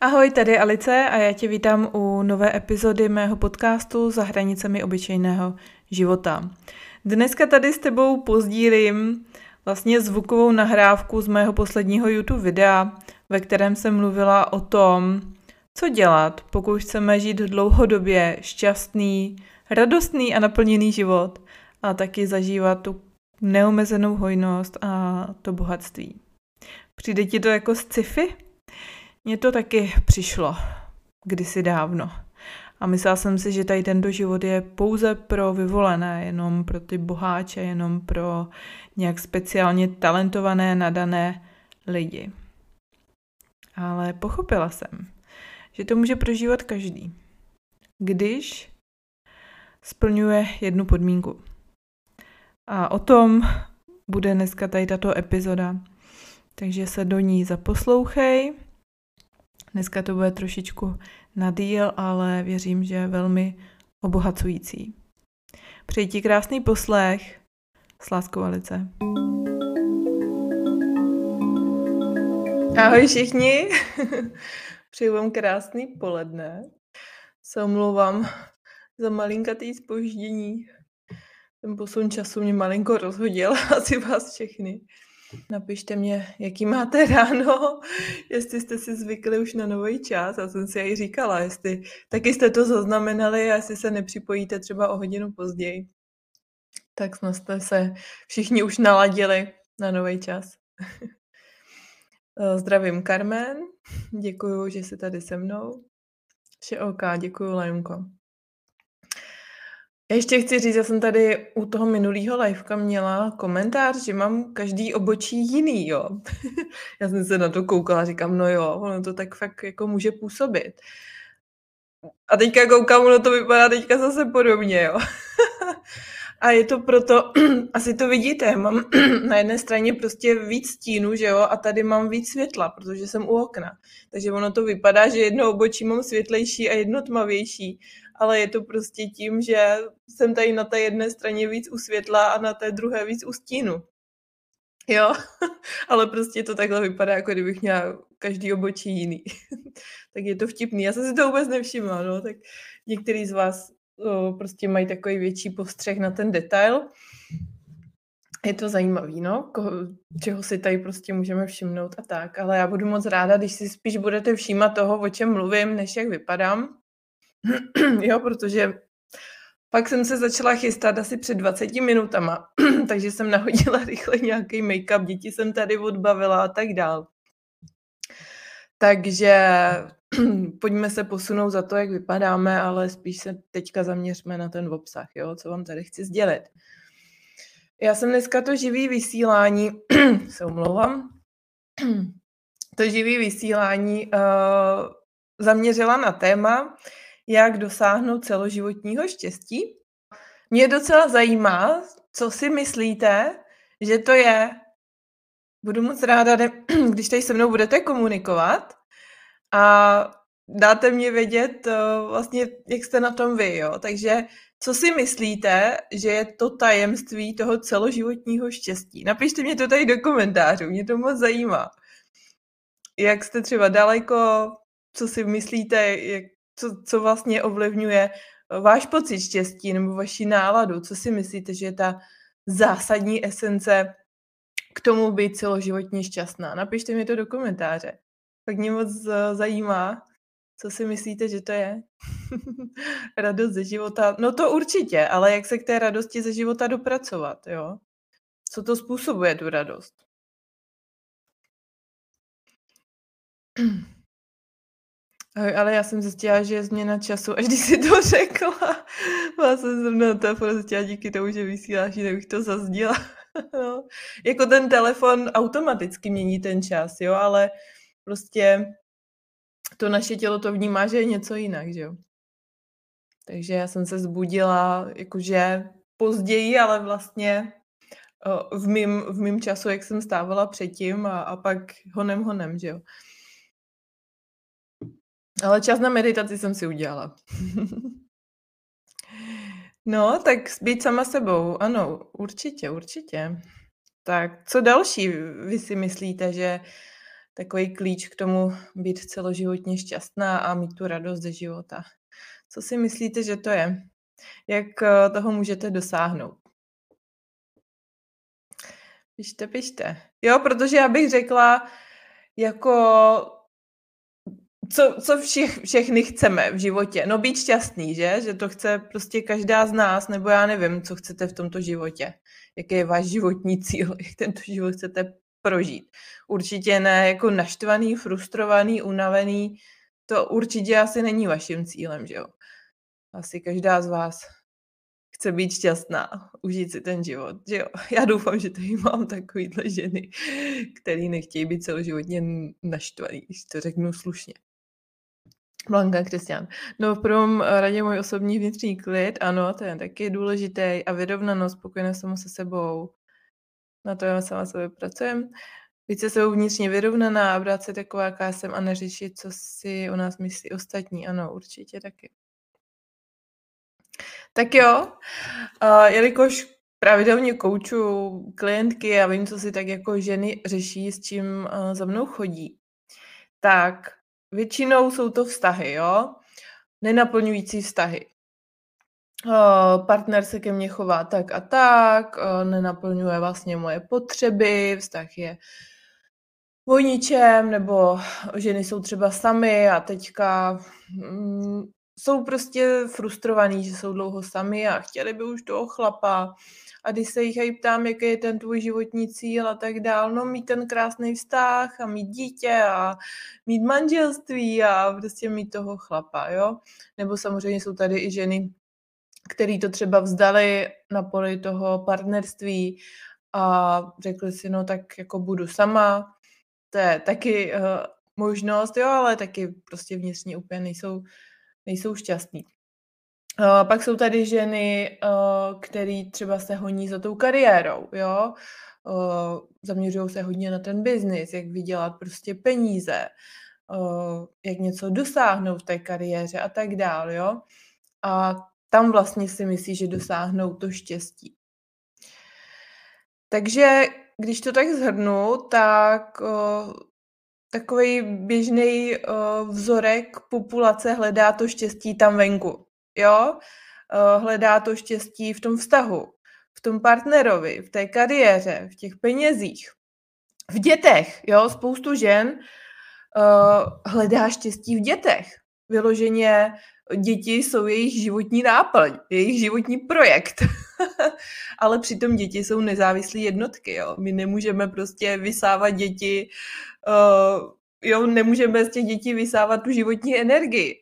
Ahoj, tady Alice a já tě vítám u nové epizody mého podcastu Za hranicemi obyčejného života. Dneska tady s tebou pozdílím vlastně zvukovou nahrávku z mého posledního YouTube videa, ve kterém jsem mluvila o tom, co dělat, pokud chceme žít dlouhodobě šťastný, radostný a naplněný život a taky zažívat tu neomezenou hojnost a to bohatství. Přijde ti to jako sci-fi? Mně to taky přišlo kdysi dávno. A myslela jsem si, že tady tento život je pouze pro vyvolené, jenom pro ty boháče, jenom pro nějak speciálně talentované, nadané lidi. Ale pochopila jsem, že to může prožívat každý, když splňuje jednu podmínku. A o tom bude dneska tady tato epizoda. Takže se do ní zaposlouchej. Dneska to bude trošičku na díl, ale věřím, že velmi obohacující. Přeji ti krásný poslech s láskou Alice. Ahoj všichni, přeji vám krásný poledne. Se omlouvám za malinkatý spoždění. Ten posun času mě malinko rozhodil, asi vás všechny. Napište mě, jaký máte ráno, jestli jste si zvykli už na nový čas. Já jsem si i říkala, jestli taky jste to zaznamenali a jestli se nepřipojíte třeba o hodinu později. Tak snad jste se všichni už naladili na nový čas. Zdravím Carmen, děkuju, že jsi tady se mnou. Vše OK, děkuju Lajunko. Ještě chci říct, já jsem tady u toho minulého liveka měla komentář, že mám každý obočí jiný, jo. já jsem se na to koukala říkám, no jo, ono to tak fakt jako může působit. A teďka koukám, ono to vypadá teďka zase podobně, jo. a je to proto, asi to vidíte, mám na jedné straně prostě víc stínu, že jo, a tady mám víc světla, protože jsem u okna. Takže ono to vypadá, že jedno obočí mám světlejší a jedno tmavější ale je to prostě tím, že jsem tady na té jedné straně víc u světla a na té druhé víc u stínu. Jo, ale prostě to takhle vypadá, jako kdybych měla každý obočí jiný. tak je to vtipný. Já jsem si to vůbec nevšimla, no, tak některý z vás o, prostě mají takový větší postřeh na ten detail. Je to zajímavý, no, koho, čeho si tady prostě můžeme všimnout a tak, ale já budu moc ráda, když si spíš budete všímat toho, o čem mluvím, než jak vypadám. jo, protože pak jsem se začala chystat asi před 20 minutama, takže jsem nahodila rychle nějaký make-up, děti jsem tady odbavila a tak dál. Takže pojďme se posunout za to, jak vypadáme, ale spíš se teďka zaměřme na ten obsah, jo, co vám tady chci sdělit. Já jsem dneska to živý vysílání, se omlouvám, to živý vysílání uh, zaměřila na téma, jak dosáhnout celoživotního štěstí. Mě docela zajímá, co si myslíte, že to je. Budu moc ráda, když tady se mnou budete komunikovat a dáte mě vědět eh, vlastně, jak jste na tom vy, jo. Takže co si myslíte, že je to tajemství toho celoživotního štěstí? Napište mě to tady do komentářů, mě to moc zajímá. Jak jste třeba daleko, co si myslíte, jak, co, co vlastně ovlivňuje eh, váš pocit štěstí nebo vaši náladu? Co si myslíte, že je ta zásadní esence k tomu být celoživotně šťastná? Napište mi to do komentáře. Tak mě moc eh, zajímá, co si myslíte, že to je? Radost ze života? No to určitě, ale jak se k té radosti ze života dopracovat, jo? Co to způsobuje, tu radost? Ale já jsem zjistila, že je změna času, až když si to řekla. Má jsem zrovna telefon zjistila díky tomu, že vysíláš, že bych to zazdila. no. Jako ten telefon automaticky mění ten čas, jo, ale prostě to naše tělo to vnímá, že je něco jinak, že jo. Takže já jsem se zbudila jakože později, ale vlastně v mým, v mým času, jak jsem stávala předtím a, a pak honem honem, že jo. Ale čas na meditaci jsem si udělala. no, tak být sama sebou, ano, určitě, určitě. Tak co další vy si myslíte, že takový klíč k tomu být celoživotně šťastná a mít tu radost ze života. Co si myslíte, že to je? Jak eh, toho můžete dosáhnout? Pište, pište. Jo, protože já bych řekla, jako co, co všech, všechny chceme v životě? No být šťastný, že? Že to chce prostě každá z nás, nebo já nevím, co chcete v tomto životě. Jaký je váš životní cíl, jak tento život chcete prožít. Určitě ne jako naštvaný, frustrovaný, unavený, to určitě asi není vaším cílem, že jo? Asi každá z vás chce být šťastná, užít si ten život, že jo. Já doufám, že tady mám takovýhle ženy, který nechtějí být celoživotně naštvaný, když to řeknu slušně. Blanka Kristian. No v prvom radě můj osobní vnitřní klid, ano, to je taky důležitý a vyrovnanost, spokojenost sama se sebou. Na to já sama sebe pracujem. Být se sebou vnitřně vyrovnaná a brát se taková, jaká jsem a neřešit, co si o nás myslí ostatní. Ano, určitě taky. Tak jo, uh, jelikož pravidelně kouču klientky a vím, co si tak jako ženy řeší, s čím uh, za mnou chodí, tak většinou jsou to vztahy, jo? Nenaplňující vztahy. Uh, partner se ke mně chová tak a tak, uh, nenaplňuje vlastně moje potřeby, vztah je o ničem, nebo ženy jsou třeba samy a teďka mm, jsou prostě frustrovaní, že jsou dlouho sami a chtěli by už toho chlapa. A když se jich ptám, jaký je ten tvůj životní cíl a tak dál, no mít ten krásný vztah a mít dítě a mít manželství a prostě mít toho chlapa, jo. Nebo samozřejmě jsou tady i ženy, který to třeba vzdali na poli toho partnerství a řekli si, no tak jako budu sama, to je taky uh, možnost, jo, ale taky prostě vnitřně úplně nejsou nejsou šťastní. Pak jsou tady ženy, uh, které třeba se honí za tou kariérou, jo. Uh, zaměřují se hodně na ten biznis, jak vydělat prostě peníze, uh, jak něco dosáhnout v té kariéře a tak dále, jo. A tam vlastně si myslí, že dosáhnou to štěstí. Takže když to tak zhrnu, tak takový běžný vzorek populace hledá to štěstí tam venku. Jo? Uh, hledá to štěstí v tom vztahu, v tom partnerovi, v té kariéře, v těch penězích, v dětech. Jo? Spoustu žen uh, hledá štěstí v dětech. Vyloženě děti jsou jejich životní náplň, jejich životní projekt. Ale přitom děti jsou nezávislé jednotky. Jo? My nemůžeme prostě vysávat děti uh, jo, nemůžeme z těch dětí vysávat tu životní energii.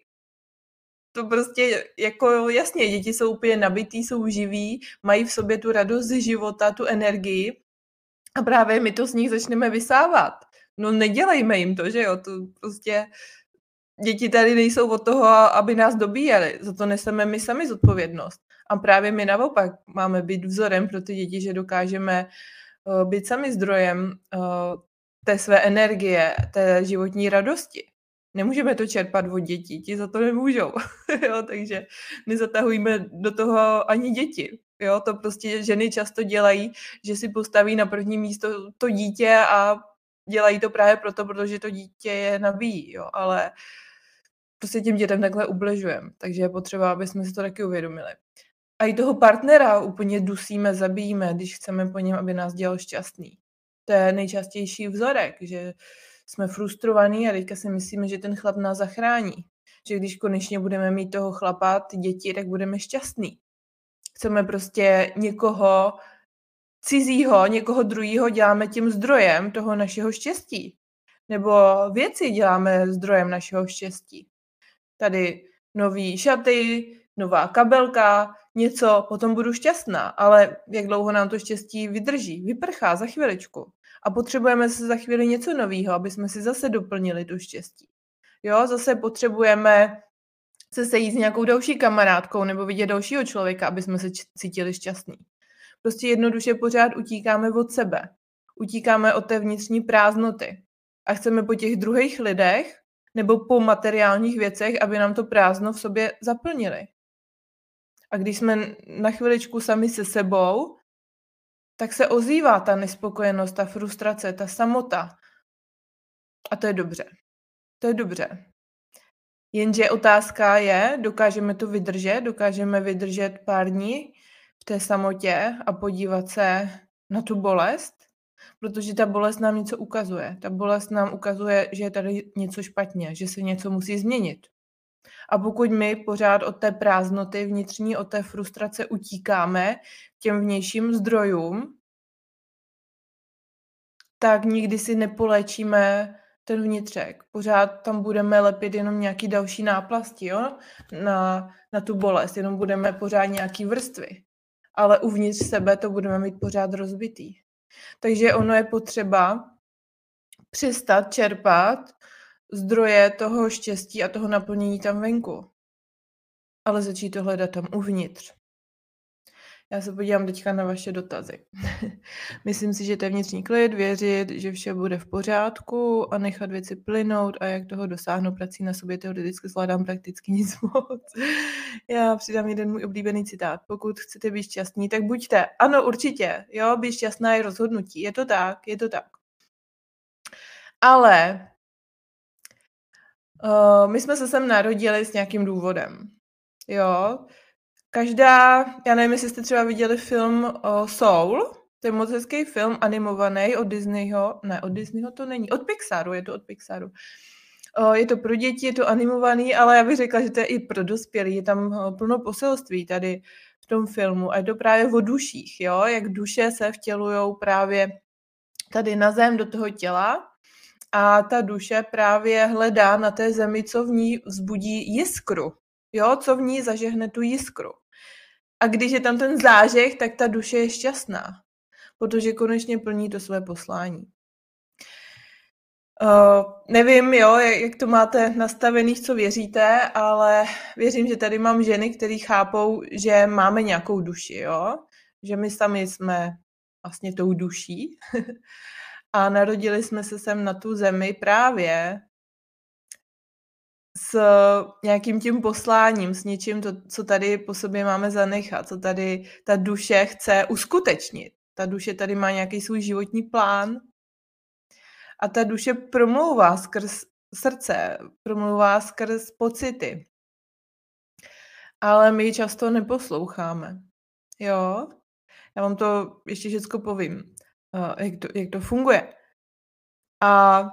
To prostě jako jasně, děti jsou úplně nabitý, jsou živí, mají v sobě tu radost z života, tu energii a právě my to z nich začneme vysávat. No nedělejme jim to, že jo, to prostě děti tady nejsou od toho, aby nás dobíjeli, za to neseme my sami zodpovědnost. A právě my naopak máme být vzorem pro ty děti, že dokážeme uh, být sami zdrojem uh, té své energie, té životní radosti. Nemůžeme to čerpat od dětí, ti za to nemůžou. jo, takže nezatahujeme do toho ani děti. Jo, to prostě ženy často dělají, že si postaví na první místo to dítě a dělají to právě proto, protože to dítě je nabíjí, jo, ale prostě tím dětem takhle ubližujeme, takže je potřeba, aby jsme si to taky uvědomili. A i toho partnera úplně dusíme, zabijíme, když chceme po něm, aby nás dělal šťastný to je nejčastější vzorek, že jsme frustrovaní a teďka si myslíme, že ten chlap nás zachrání. Že když konečně budeme mít toho chlapa, ty děti, tak budeme šťastní. Chceme prostě někoho cizího, někoho druhého děláme tím zdrojem toho našeho štěstí. Nebo věci děláme zdrojem našeho štěstí. Tady nový šaty, nová kabelka, něco, potom budu šťastná. Ale jak dlouho nám to štěstí vydrží? Vyprchá za chviličku a potřebujeme se za chvíli něco nového, aby jsme si zase doplnili to štěstí. Jo, zase potřebujeme se sejít s nějakou další kamarádkou nebo vidět dalšího člověka, aby jsme se cítili šťastní. Prostě jednoduše pořád utíkáme od sebe. Utíkáme od té vnitřní prázdnoty. A chceme po těch druhých lidech nebo po materiálních věcech, aby nám to prázdno v sobě zaplnili. A když jsme na chviličku sami se sebou, tak se ozývá ta nespokojenost, ta frustrace, ta samota. A to je dobře. To je dobře. Jenže otázka je, dokážeme to vydržet, dokážeme vydržet pár dní v té samotě a podívat se na tu bolest, protože ta bolest nám něco ukazuje. Ta bolest nám ukazuje, že je tady něco špatně, že se něco musí změnit. A pokud my pořád od té prázdnoty vnitřní, od té frustrace utíkáme těm vnějším zdrojům, tak nikdy si nepolečíme ten vnitřek. Pořád tam budeme lepit jenom nějaký další náplasti jo? Na, na tu bolest, jenom budeme pořád nějaký vrstvy. Ale uvnitř sebe to budeme mít pořád rozbitý. Takže ono je potřeba přestat čerpat zdroje toho štěstí a toho naplnění tam venku. Ale začít to hledat tam uvnitř. Já se podívám teďka na vaše dotazy. Myslím si, že to je vnitřní klid, věřit, že vše bude v pořádku a nechat věci plynout a jak toho dosáhnu prací na sobě, teoreticky zvládám prakticky nic moc. Já přidám jeden můj oblíbený citát. Pokud chcete být šťastní, tak buďte. Ano, určitě. Jo, být šťastná je rozhodnutí. Je to tak, je to tak. Ale uh, my jsme se sem narodili s nějakým důvodem. Jo, Každá, já nevím, jestli jste třeba viděli film uh, Soul, to je moc hezký film, animovaný od Disneyho, ne, od Disneyho to není, od Pixaru, je to od Pixaru. Uh, je to pro děti, je to animovaný, ale já bych řekla, že to je i pro dospělí, je tam plno poselství tady v tom filmu a je to právě o duších, jo, jak duše se vtělují právě tady na zem do toho těla a ta duše právě hledá na té zemi, co v ní vzbudí jiskru, jo, co v ní zažehne tu jiskru. A když je tam ten zážeh, tak ta duše je šťastná, protože konečně plní to své poslání. Uh, nevím, jo, jak to máte nastavený, co věříte, ale věřím, že tady mám ženy, které chápou, že máme nějakou duši, jo, že my sami jsme vlastně tou duší a narodili jsme se sem na tu zemi právě s nějakým tím posláním, s něčím, to, co tady po sobě máme zanechat, co tady ta duše chce uskutečnit. Ta duše tady má nějaký svůj životní plán a ta duše promlouvá skrz srdce, promlouvá skrz pocity. Ale my ji často neposloucháme. Jo? Já vám to ještě všechno povím, jak to, jak to funguje. A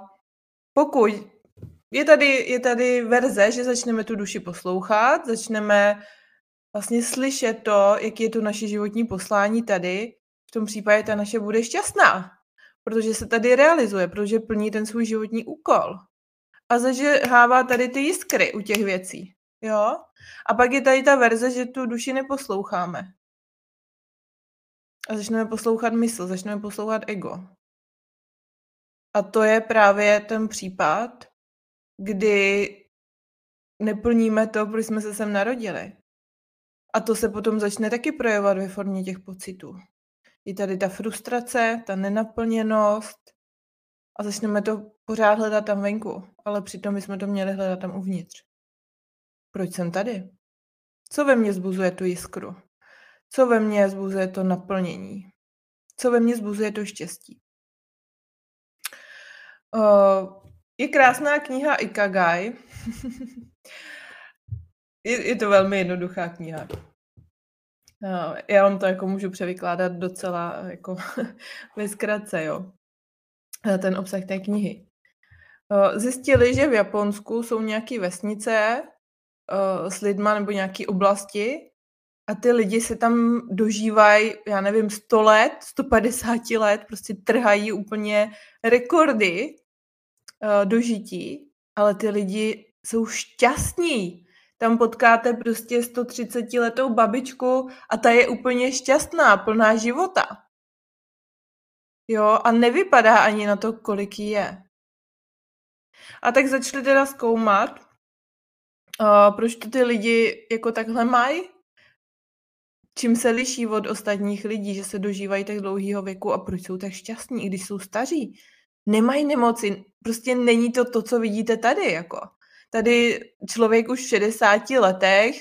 pokud je tady, je tady verze, že začneme tu duši poslouchat, začneme vlastně slyšet to, jaký je to naše životní poslání tady. V tom případě ta naše bude šťastná, protože se tady realizuje, protože plní ten svůj životní úkol. A zažehává tady ty jiskry u těch věcí. Jo? A pak je tady ta verze, že tu duši neposloucháme. A začneme poslouchat mysl, začneme poslouchat ego. A to je právě ten případ, kdy neplníme to, proč jsme se sem narodili. A to se potom začne taky projevovat ve formě těch pocitů. Je tady ta frustrace, ta nenaplněnost a začneme to pořád hledat tam venku, ale přitom jsme to měli hledat tam uvnitř. Proč jsem tady? Co ve mně zbuzuje tu jiskru? Co ve mně zbuzuje to naplnění? Co ve mně zbuzuje to štěstí? Uh, je krásná kniha Ikagai. je, je to velmi jednoduchá kniha. No, já vám to jako můžu převykládat docela jako ve zkratce, jo. Ten obsah té knihy. Zjistili, že v Japonsku jsou nějaké vesnice s lidma nebo nějaké oblasti a ty lidi se tam dožívají, já nevím, 100 let, 150 let, prostě trhají úplně rekordy uh, dožití, ale ty lidi jsou šťastní. Tam potkáte prostě 130 letou babičku a ta je úplně šťastná, plná života. Jo, a nevypadá ani na to, kolik je. A tak začali teda zkoumat, uh, proč to ty lidi jako takhle mají, čím se liší od ostatních lidí, že se dožívají tak dlouhého věku a proč jsou tak šťastní, i když jsou staří nemají nemoci. Prostě není to to, co vidíte tady. Jako. Tady člověk už v 60 letech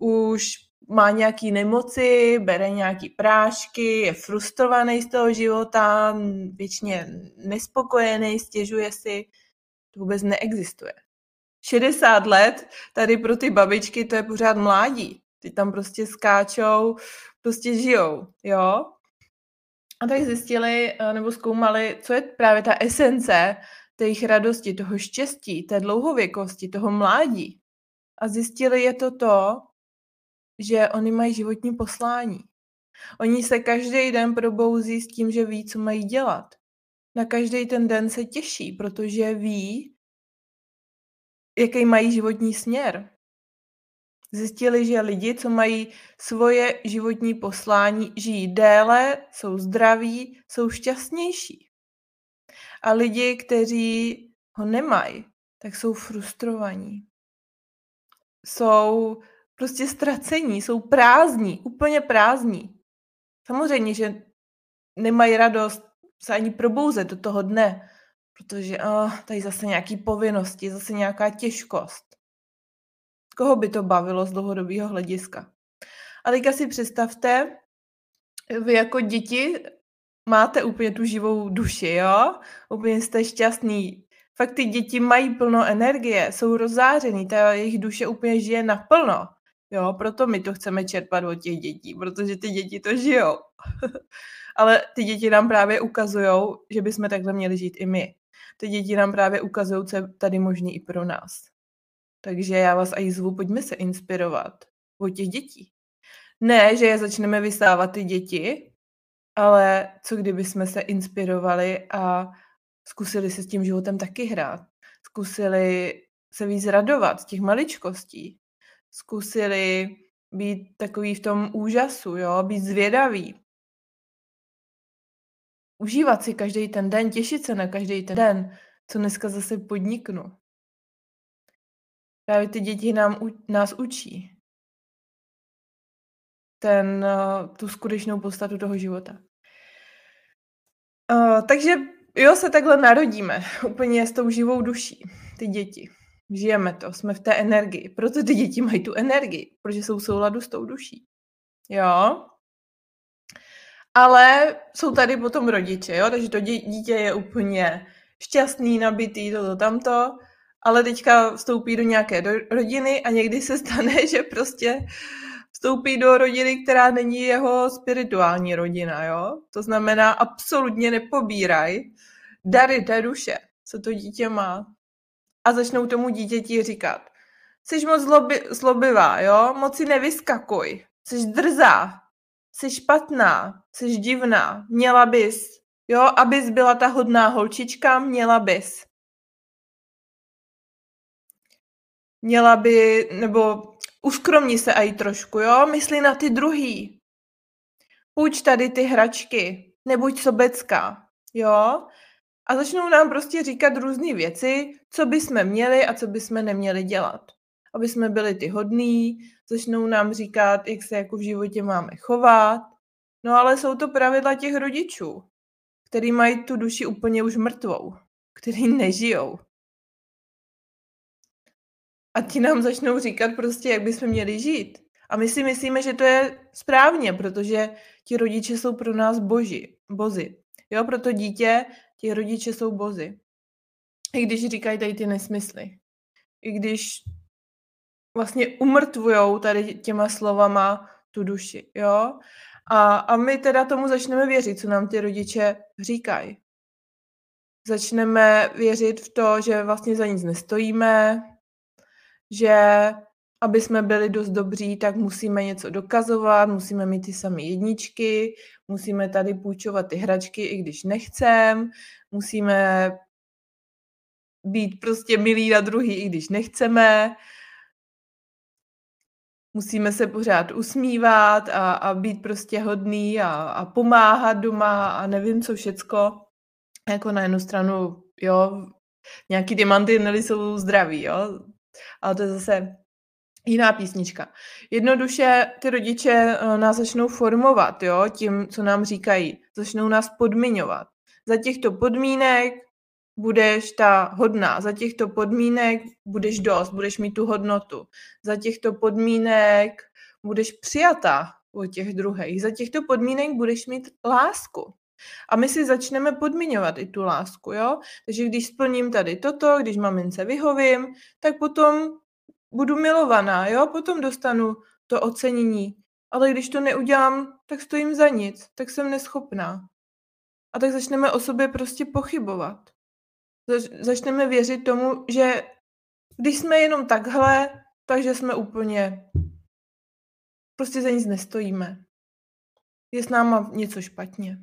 už má nějaký nemoci, bere nějaký prášky, je frustrovaný z toho života, většině nespokojený, stěžuje si. To vůbec neexistuje. 60 let tady pro ty babičky to je pořád mládí. Ty tam prostě skáčou, prostě žijou, jo. A tak zjistili eh, nebo zkoumali, co je právě ta esence té jejich radosti, toho štěstí, té dlouhověkosti, toho mládí. A zjistili je to to, že oni mají životní poslání. Oni se každý den probouzí s tím, že ví, co mají dělat. Na každý ten den se těší, protože ví, jaký mají životní směr. Zjistili, že lidi, co mají svoje životní poslání, žijí déle, jsou zdraví, jsou šťastnější. A lidi, kteří ho nemají, tak jsou frustrovaní. Jsou prostě ztracení, jsou prázdní, úplně prázdní. Samozřejmě, že nemají radost se ani probouzet do toho dne, protože oh, tady zase nějaký povinnosti, zase nějaká těžkost. Koho by to bavilo z dlouhodobého hlediska? A teďka si představte, vy jako děti máte úplně tu živou duši, jo? Úplně jste šťastný. Fakt ty děti mají plno energie, jsou rozzářený, ta jejich duše úplně žije naplno. Jo, proto my to chceme čerpat od těch dětí, protože ty děti to žijou. Ale ty děti nám právě ukazují, že bychom takhle měli žít i my. Ty děti nám právě ukazují, co je tady možný i pro nás. Takže já vás aj zvu, pojďme se inspirovat od těch dětí. Ne, že je začneme vysávat ty děti, ale co kdyby jsme se inspirovali a zkusili se s tím životem taky hrát. Zkusili se víc radovat z těch maličkostí. Zkusili být takový v tom úžasu, jo, být zvědavý. Užívat si každý ten den, těšit se na každý ten den, co dneska zase podniknu. Právě ty děti nám, nás učí ten, eh, tu skutečnou podstatu toho života. Uh, takže jo, se takhle narodíme, úplně s tou živou duší, ty děti. Žijeme to, jsme v té energii, proto ty děti mají tu energii, protože jsou v souladu s tou duší. Jo? Ale jsou tady potom rodiče, jo? takže to dítě je úplně šťastný, nabitý, toto, tamto, ale teďka vstoupí do nějaké do rodiny a někdy se stane, že prostě vstoupí do rodiny, která není jeho spirituální rodina, jo? To znamená, absolutně nepobíraj dary té duše, co to dítě má. A začnou tomu dítěti říkat, jsi moc zlobi, zlobivá, jo? Moc si nevyskakuj, jsi drzá, jsi špatná, jsi divná, měla bys, jo? Abys byla ta hodná holčička, měla bys. Měla by, nebo uskromni se aj trošku, jo? Mysli na ty druhý. Půjč tady ty hračky, nebuď sobecká, jo? A začnou nám prostě říkat různé věci, co by jsme měli a co by jsme neměli dělat. Aby jsme byli ty hodní, začnou nám říkat, jak se jako v životě máme chovat. No ale jsou to pravidla těch rodičů, který mají tu duši úplně už mrtvou, který nežijou. A ti nám začnou říkat prostě, jak bychom měli žít. A my si myslíme, že to je správně, protože ti rodiče jsou pro nás boži, bozy. Jo, proto dítě, ti rodiče jsou bozy. I když říkají tady ty nesmysly. I když vlastně umrtvujou tady těma slovama tu duši, jo. A, a my teda tomu začneme věřit, co nám ty rodiče říkají. Začneme věřit v to, že vlastně za nic nestojíme, že aby jsme byli dost dobří, tak musíme něco dokazovat, musíme mít ty samé jedničky, musíme tady půjčovat ty hračky, i když nechcem, musíme být prostě milí na druhý, i když nechceme, musíme se pořád usmívat a, a být prostě hodný a, a pomáhat doma a nevím co všecko. Jako na jednu stranu, jo, nějaký ty mantinely jsou zdraví, jo, ale to je zase jiná písnička. Jednoduše ty rodiče eh, nás začnou formovat, jo, tím, co nám říkají. Začnou nás podmiňovat. Za těchto podmínek budeš ta hodná, za těchto podmínek budeš dost, budeš mít tu hodnotu. Za těchto podmínek budeš přijatá od těch druhých. Za těchto podmínek budeš mít lásku. A my si začneme podmiňovat i tu lásku, jo? Takže když splním tady toto, když mamince vyhovím, tak potom budu milovaná, jo? Potom dostanu to ocenění. Ale když to neudělám, tak stojím za nic, tak jsem neschopná. A tak začneme o sobě prostě pochybovat. Zač- začneme věřit tomu, že když jsme jenom takhle, takže jsme úplně, prostě za nic nestojíme. Je s náma něco špatně.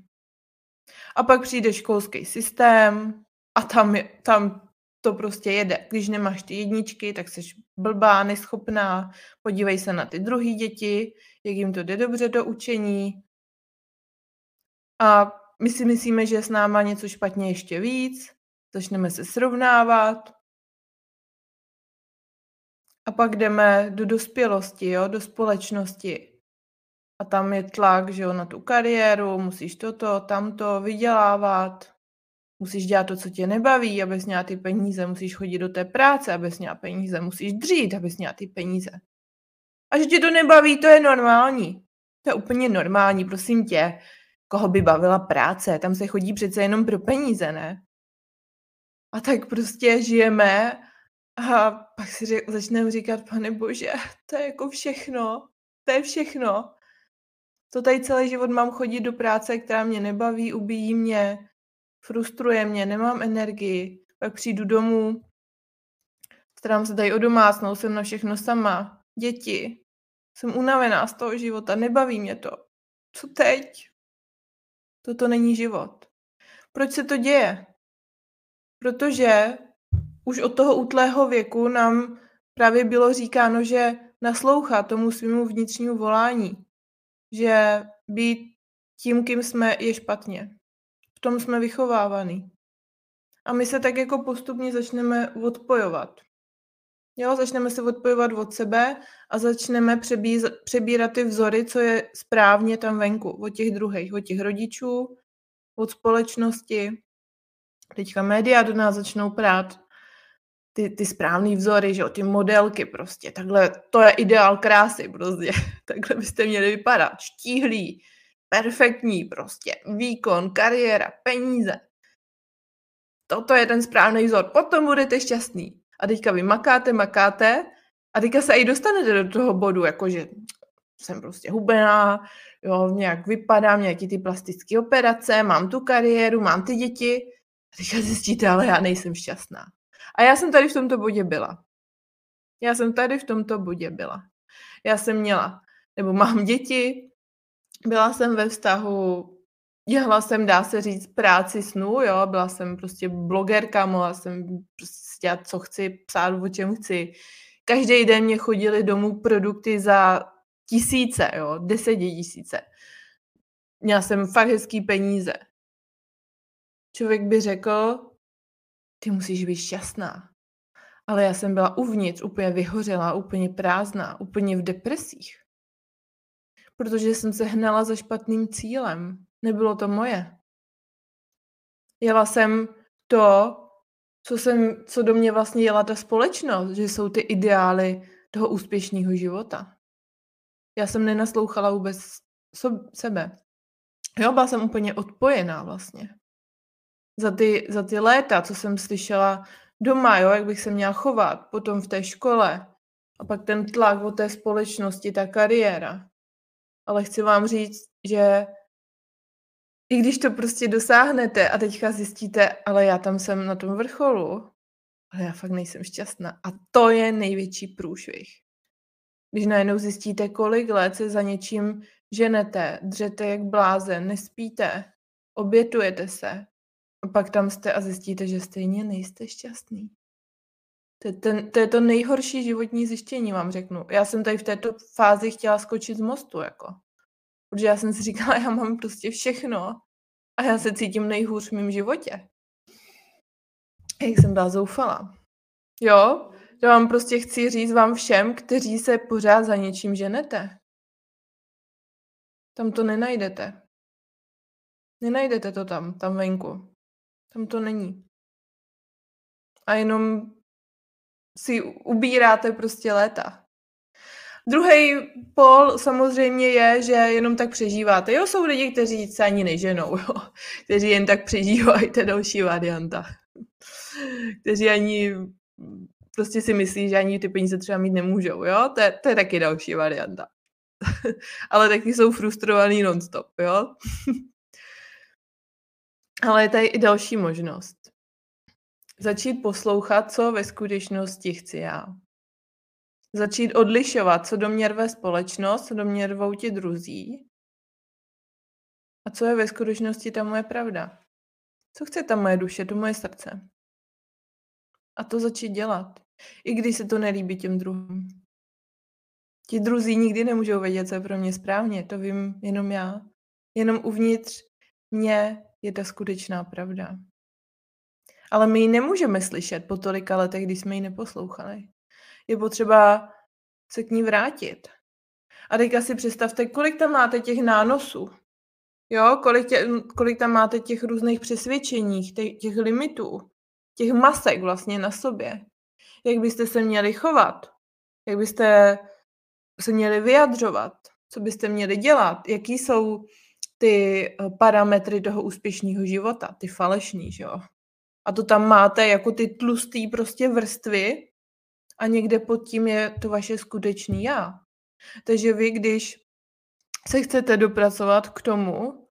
A pak přijde školský systém a tam, je, tam to prostě jede. Když nemáš ty jedničky, tak jsi blbá, neschopná. Podívej se na ty druhé děti, jak jim to jde dobře do učení. A my si myslíme, že je s náma něco špatně ještě víc. Začneme se srovnávat. A pak jdeme do dospělosti, jo, do společnosti. A tam je tlak, že jo, na tu kariéru, musíš toto, tamto, vydělávat, musíš dělat to, co tě nebaví, abys měla ty peníze, musíš chodit do té práce, abys měla peníze, musíš dřít, abys měla ty peníze. A že tě to nebaví, to je normální. To je úplně normální, prosím tě. Koho by bavila práce? Tam se chodí přece jenom pro peníze, ne? A tak prostě žijeme a pak si řek, začneme říkat, pane bože, to je jako všechno. To je všechno. To tady celý život mám chodit do práce, která mě nebaví, ubíjí mě, frustruje mě, nemám energii. Pak přijdu domů, starám se tady o domácnou, jsem na všechno sama. Děti. Jsem unavená z toho života, nebaví mě to. Co teď? Toto není život. Proč se to děje? Protože už od toho útlého věku nám právě bylo říkáno, že naslouchá tomu svýmu vnitřnímu volání že být tím, kým jsme, je špatně. V tom jsme vychovávaný. A my se tak jako postupně začneme odpojovat. Jo, začneme se odpojovat od sebe a začneme přebíz, přebírat ty vzory, co je správně tam venku, od těch druhých, od těch rodičů, od společnosti. Teďka média do nás začnou prát ty, ty správné vzory, že jo, ty modelky prostě, takhle, to je ideál krásy prostě, takhle byste měli vypadat, štíhlý, perfektní prostě, výkon, kariéra, peníze. Toto je ten správný vzor, potom budete šťastný. A teďka vy makáte, makáte a teďka se i dostanete do toho bodu, jakože jsem prostě hubená, jo, nějak vypadám, nějaký ty plastické operace, mám tu kariéru, mám ty děti. A teďka zjistíte, ale já nejsem šťastná. A já jsem tady v tomto bodě byla. Já jsem tady v tomto bodě byla. Já jsem měla, nebo mám děti, byla jsem ve vztahu, dělala jsem, dá se říct, práci snů, jo, byla jsem prostě blogerka, mohla jsem prostě dělat, co chci, psát, o čem chci. Každý den mě chodili domů produkty za tisíce, jo, tisíce. Měla jsem fakt hezký peníze. Člověk by řekl, ty musíš být šťastná. Ale já jsem byla uvnitř úplně vyhořela, úplně prázdná, úplně v depresích. Protože jsem se hnala za špatným cílem. Nebylo to moje. Jela jsem to, co, jsem, co do mě vlastně jela ta společnost, že jsou ty ideály toho úspěšného života. Já jsem nenaslouchala vůbec sebe. Jo, byla jsem úplně odpojená vlastně za ty, za ty léta, co jsem slyšela doma, jo, jak bych se měla chovat, potom v té škole a pak ten tlak o té společnosti, ta kariéra. Ale chci vám říct, že i když to prostě dosáhnete a teďka zjistíte, ale já tam jsem na tom vrcholu, ale já fakt nejsem šťastná. A to je největší průšvih. Když najednou zjistíte, kolik let se za něčím ženete, dřete jak blázen, nespíte, obětujete se, a pak tam jste a zjistíte, že stejně nejste šťastný. To je, ten, to je to nejhorší životní zjištění, vám řeknu. Já jsem tady v této fázi chtěla skočit z mostu, jako. Protože já jsem si říkala, já mám prostě všechno a já se cítím nejhůř v mém životě. Jak jsem byla zoufala. Jo, to vám prostě chci říct vám všem, kteří se pořád za něčím ženete. Tam to nenajdete. Nenajdete to tam, tam venku. Tam to není. A jenom si ubíráte prostě léta. Druhý pol samozřejmě je, že jenom tak přežíváte. Jo, jsou lidi, kteří se ani neženou, jo? kteří jen tak přežívají, to další varianta. Kteří ani prostě si myslí, že ani ty peníze třeba mít nemůžou, jo? To je, to je taky další varianta. Ale taky jsou frustrovaný nonstop, jo? Ale je tady i další možnost. Začít poslouchat, co ve skutečnosti chci já. Začít odlišovat, co do mě rve společnost, co do mě rvou ti druzí a co je ve skutečnosti ta moje pravda. Co chce ta moje duše, to moje srdce. A to začít dělat. I když se to nelíbí těm druhým. Ti druzí nikdy nemůžou vědět, co je pro mě správně. To vím jenom já. Jenom uvnitř mě je ta skutečná pravda. Ale my ji nemůžeme slyšet po tolika letech, když jsme ji neposlouchali. Je potřeba se k ní vrátit. A teďka si představte, kolik tam máte těch nánosů. Jo, kolik, tě, kolik tam máte těch různých přesvědčení, těch, těch limitů, těch masek vlastně na sobě. Jak byste se měli chovat, jak byste se měli vyjadřovat, co byste měli dělat, jaký jsou ty eh, parametry toho úspěšného života, ty falešní, že jo. A to tam máte jako ty tlustý prostě vrstvy a někde pod tím je to vaše skutečný já. Takže vy, když se chcete dopracovat k tomu,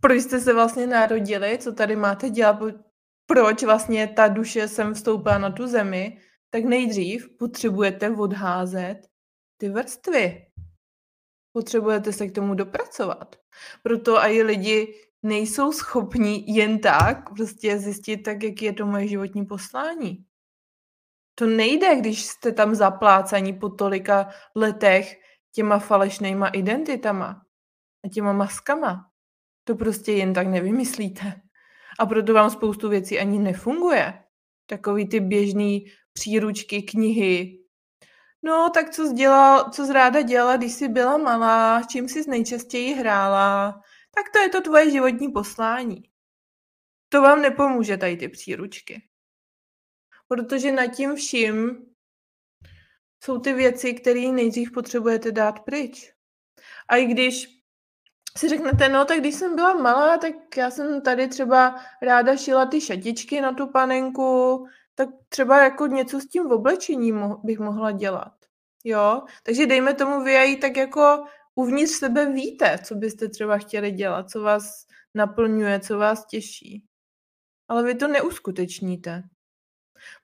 proč jste se vlastně narodili, co tady máte dělat, proč vlastně ta duše sem vstoupila na tu zemi, tak nejdřív potřebujete odházet ty vrstvy. Potřebujete se k tomu dopracovat. Proto i lidi nejsou schopni jen tak prostě zjistit, tak jak je to moje životní poslání. To nejde, když jste tam zaplácaní po tolika letech těma falešnýma identitama a těma maskama. To prostě jen tak nevymyslíte. A proto vám spoustu věcí ani nefunguje. Takový ty běžný příručky, knihy. No, tak co jsi, dělal, co jsi ráda dělala, když jsi byla malá, čím jsi nejčastěji hrála, tak to je to tvoje životní poslání. To vám nepomůže tady ty příručky. Protože nad tím vším jsou ty věci, které nejdřív potřebujete dát pryč. A i když si řeknete, no tak když jsem byla malá, tak já jsem tady třeba ráda šila ty šatičky na tu panenku, tak třeba jako něco s tím v oblečení bych mohla dělat. Jo, takže dejme tomu vy tak jako uvnitř sebe víte, co byste třeba chtěli dělat, co vás naplňuje, co vás těší. Ale vy to neuskutečníte.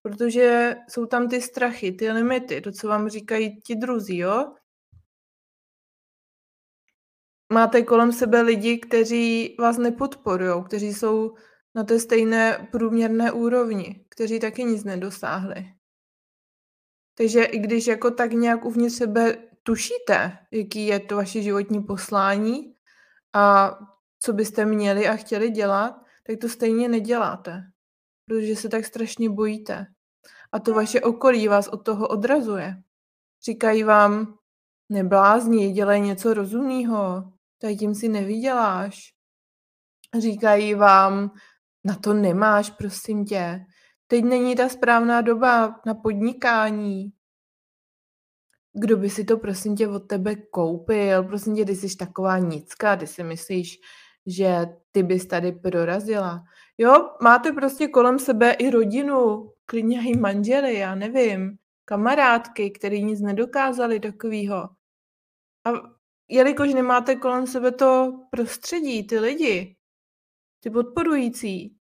Protože jsou tam ty strachy, ty limity, to, co vám říkají ti druzí, jo? Máte kolem sebe lidi, kteří vás nepodporují, kteří jsou na té stejné průměrné úrovni, kteří taky nic nedosáhli. Takže i když jako tak nějak uvnitř sebe tušíte, jaký je to vaše životní poslání a co byste měli a chtěli dělat, tak to stejně neděláte, protože se tak strašně bojíte. A to vaše okolí vás od toho odrazuje. Říkají vám, neblázni, dělej něco rozumného, tady tím si nevyděláš. Říkají vám, na to nemáš, prosím tě. Teď není ta správná doba na podnikání. Kdo by si to, prosím tě, od tebe koupil? Prosím tě, ty jsi taková nicka, ty si myslíš, že ty bys tady prorazila. Jo, máte prostě kolem sebe i rodinu, klidně i manžely, já nevím, kamarádky, který nic nedokázali takového. A jelikož nemáte kolem sebe to prostředí, ty lidi, ty podporující,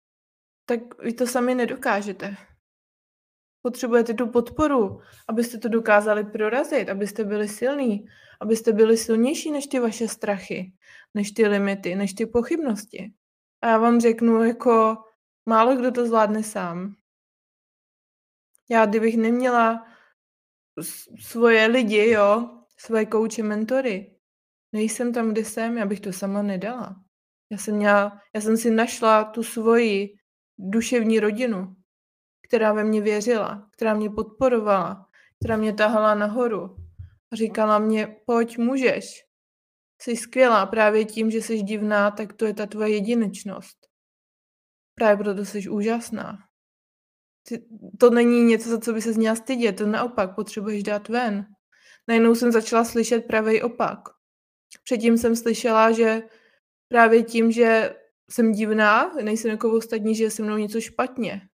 tak vy to sami nedokážete. Potřebujete tu podporu, abyste to dokázali prorazit, abyste byli silní, abyste byli silnější než ty vaše strachy, než ty limity, než ty pochybnosti. A já vám řeknu, jako málo kdo to zvládne sám. Já, kdybych neměla svoje lidi, jo, svoje kouče, mentory, nejsem tam, kde jsem, já bych to sama nedala. Já jsem, měla, já jsem si našla tu svoji duševní rodinu, která ve mně věřila, která mě podporovala, která mě tahala nahoru a říkala mě, pojď, můžeš. Jsi skvělá právě tím, že jsi divná, tak to je ta tvoje jedinečnost. Právě proto jsi úžasná. Ty, to není něco, za co by se měla stydět, to naopak potřebuješ dát ven. najednou jsem začala slyšet pravý opak. Předtím jsem slyšela, že právě tím, že jsem divná, nejsem jako ostatní, že je se mnou něco špatně.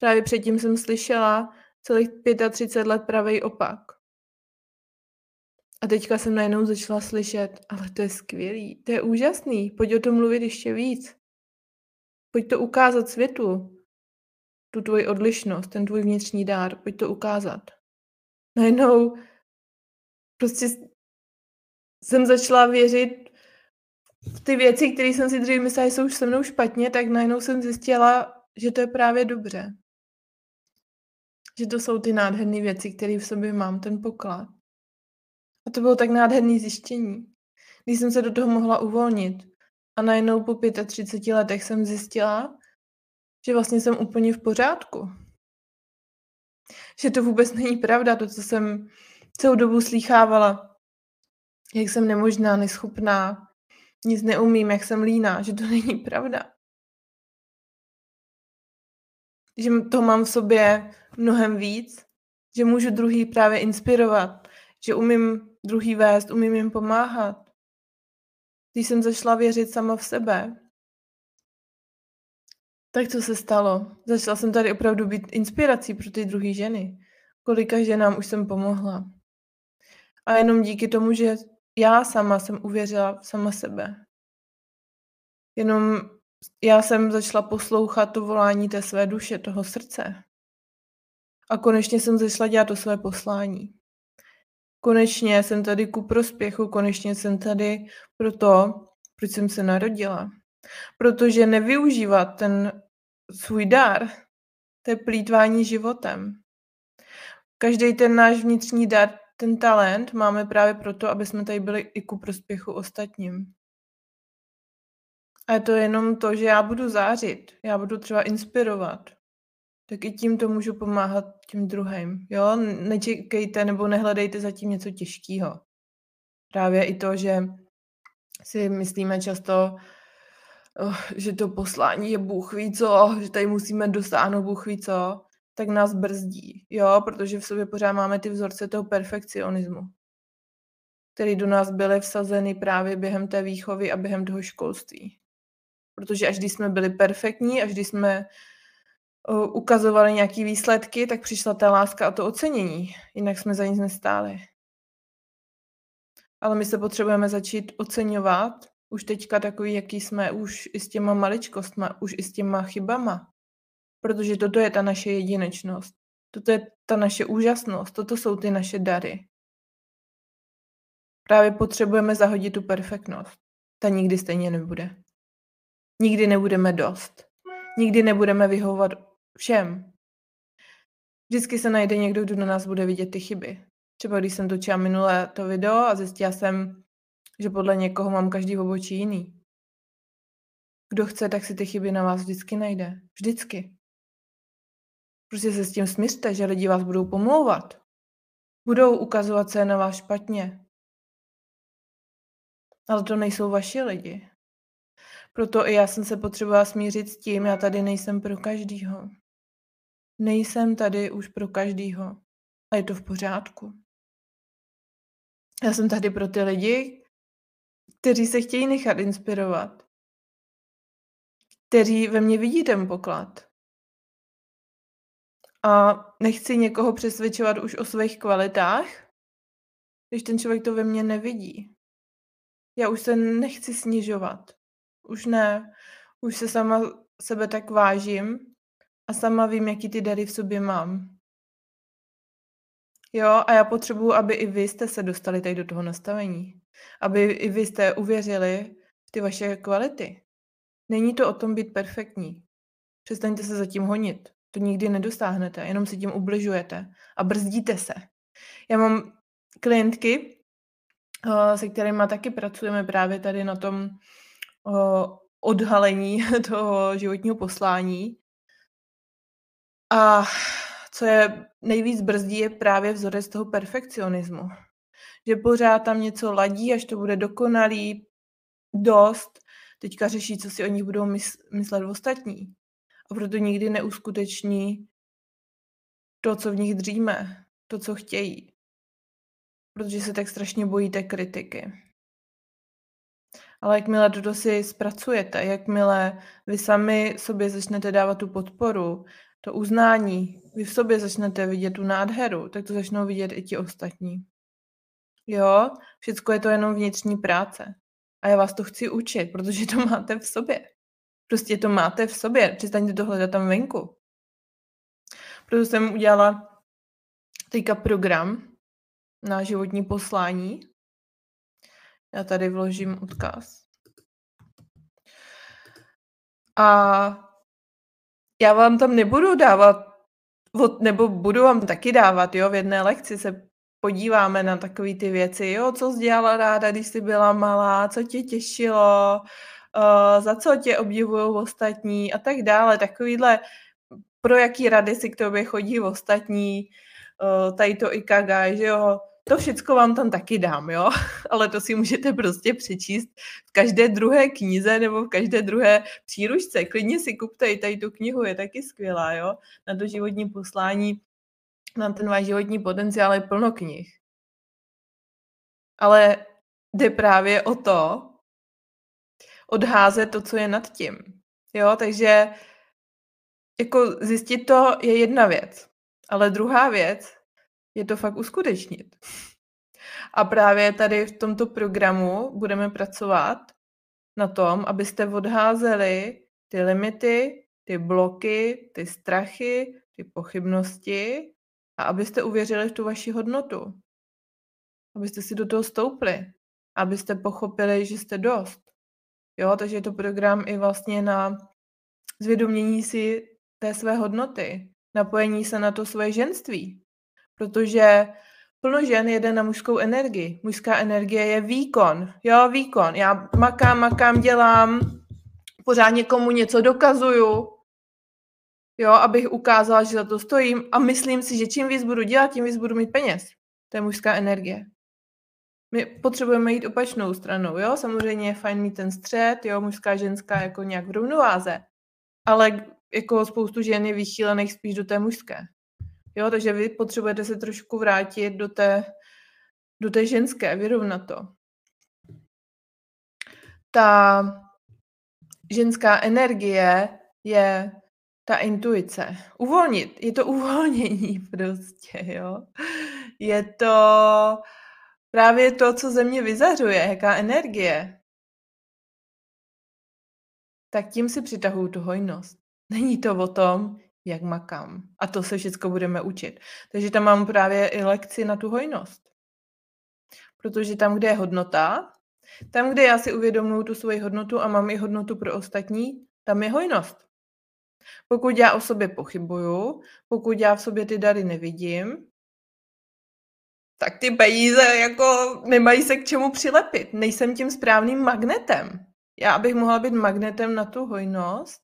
Právě předtím jsem slyšela celých 35 let pravý opak. A teďka jsem najednou začala slyšet, ale to je skvělý, to je úžasný, pojď o tom mluvit ještě víc. Pojď to ukázat světu, tu tvoji odlišnost, ten tvůj vnitřní dár, pojď to ukázat. Najednou prostě jsem začala věřit ty věci, které jsem si dřív myslela, jsou už se mnou špatně, tak najednou jsem zjistila, že to je právě dobře. Že to jsou ty nádherné věci, které v sobě mám, ten poklad. A to bylo tak nádherné zjištění, když jsem se do toho mohla uvolnit. A najednou po 35 letech jsem zjistila, že vlastně jsem úplně v pořádku. Že to vůbec není pravda, to, co jsem celou dobu slýchávala. Jak jsem nemožná, neschopná, nic neumím, jak jsem líná, že to není pravda. Že to mám v sobě mnohem víc, že můžu druhý právě inspirovat, že umím druhý vést, umím jim pomáhat. Když jsem začala věřit sama v sebe, tak co se stalo? Začala jsem tady opravdu být inspirací pro ty druhé ženy. Kolika ženám už jsem pomohla. A jenom díky tomu, že já sama jsem uvěřila sama sebe. Jenom já jsem začala poslouchat to volání té své duše, toho srdce. A konečně jsem začala dělat to své poslání. Konečně jsem tady ku prospěchu, konečně jsem tady pro to, proč jsem se narodila. Protože nevyužívat ten svůj dar, to je plítvání životem. Každý ten náš vnitřní dar, ten talent máme právě proto, aby jsme tady byli i ku prospěchu ostatním. A je to jenom to, že já budu zářit, já budu třeba inspirovat, tak i tím to můžu pomáhat těm druhým. Jo, nečekejte nebo nehledejte zatím něco těžkého. Právě i to, že si myslíme často, oh, že to poslání je Bůh ví co, že tady musíme dosáhnout Bůh ví co, tak nás brzdí, jo, protože v sobě pořád máme ty vzorce toho perfekcionismu, který do nás byly vsazeny právě během té výchovy a během toho školství. Protože až když jsme byli perfektní, až když jsme ukazovali nějaké výsledky, tak přišla ta láska a to ocenění. Jinak jsme za nic nestáli. Ale my se potřebujeme začít oceňovat už teďka takový, jaký jsme, už i s těma maličkostma, už i s těma chybama. Protože toto je ta naše jedinečnost. Toto je ta naše úžasnost. Toto jsou ty naše dary. Právě potřebujeme zahodit tu perfektnost. Ta nikdy stejně nebude. Nikdy nebudeme dost. Nikdy nebudeme vyhovovat všem. Vždycky se najde někdo, kdo na nás bude vidět ty chyby. Třeba když jsem točila minulé to video a zjistila jsem, že podle někoho mám každý obočí jiný. Kdo chce, tak si ty chyby na vás vždycky najde. Vždycky. Prostě se s tím smířte, že lidi vás budou pomlouvat. Budou ukazovat, co je na vás špatně. Ale to nejsou vaši lidi. Proto i já jsem se potřebovala smířit s tím, já tady nejsem pro každýho. Nejsem tady už pro každýho. A je to v pořádku. Já jsem tady pro ty lidi, kteří se chtějí nechat inspirovat. Kteří ve mně vidí ten poklad. A nechci někoho přesvědčovat už o svých kvalitách, když ten člověk to ve mně nevidí. Já už se nechci snižovat. Už ne. Už se sama sebe tak vážím a sama vím, jaký ty dary v sobě mám. Jo, a já potřebuji, aby i vy jste se dostali tady do toho nastavení. Aby i vy jste uvěřili v ty vaše kvality. Není to o tom být perfektní. Přestaňte se zatím honit. To nikdy nedostáhnete, jenom si tím ubližujete a brzdíte se. Já mám klientky, eh, se kterými taky pracujeme právě tady na tom odhalení toho životního poslání. A co je nejvíc brzdí, je právě vzorec toho perfekcionismu. Že pořád tam něco ladí, až to bude dokonalý, dost. Teďka řeší, co si o nich budou myslet ostatní. Proto nikdy neuskuteční to, co v nich dříme, to, co chtějí. protože se tak strašně bojíte kritiky. Ale jakmile toto si zpracujete, jakmile vy sami sobě začnete dávat tu podporu, to uznání, vy v sobě začnete vidět tu nádheru, tak to začnou vidět i ti ostatní. Jo, všechno je to jenom vnitřní práce. A já vás to chci učit, protože to máte v sobě. Prostě to máte v sobě. Přestaňte to hledat tam venku. Proto jsem udělala teďka program na životní poslání. Já tady vložím odkaz. A já vám tam nebudu dávat, nebo budu vám taky dávat, jo, v jedné lekci se podíváme na takové ty věci, jo, co jsi dělala ráda, když jsi byla malá, co tě těšilo, za co tě obdivují ostatní a tak dále. Takovýhle, pro jaký rady si k tobě chodí ostatní, tady to ikaga, že jo, to všechno vám tam taky dám, jo, ale to si můžete prostě přečíst v každé druhé knize nebo v každé druhé příručce. Klidně si kupte i tady tu knihu, je taky skvělá, jo, na to životní poslání, na ten váš životní potenciál je plno knih. Ale jde právě o to, odházet to, co je nad tím. Jo, takže jako zjistit to je jedna věc, ale druhá věc je to fakt uskutečnit. A právě tady v tomto programu budeme pracovat na tom, abyste odházeli ty limity, ty bloky, ty strachy, ty pochybnosti a abyste uvěřili v tu vaši hodnotu. Abyste si do toho stoupli. Abyste pochopili, že jste dost. Jo, takže je to program i vlastně na zvědomění si té své hodnoty, napojení se na to své ženství. Protože plno žen jede na mužskou energii. Mužská energie je výkon. Jo, výkon. Já makám, makám, dělám, pořád někomu něco dokazuju, jo, abych ukázala, že za to stojím a myslím si, že čím víc budu dělat, tím víc budu mít peněz. To je mužská energie. My potřebujeme jít opačnou stranou, jo, samozřejmě je fajn mít ten střed, jo, mužská, ženská jako nějak v rovnováze, ale jako spoustu žen je vychýlených spíš do té mužské. Jo, takže vy potřebujete se trošku vrátit do té, do té ženské, vyrovnat to. Ta ženská energie je ta intuice. Uvolnit. Je to uvolnění prostě, jo. Je to právě to, co ze mě vyzařuje, jaká energie. Tak tím si přitahuju tu hojnost. Není to o tom, jak makám. A to se všechno budeme učit. Takže tam mám právě i lekci na tu hojnost. Protože tam, kde je hodnota, tam, kde já si uvědomuji tu svoji hodnotu a mám i hodnotu pro ostatní, tam je hojnost. Pokud já o sobě pochybuju, pokud já v sobě ty dary nevidím, tak ty peníze jako nemají se k čemu přilepit. Nejsem tím správným magnetem. Já, abych mohla být magnetem na tu hojnost,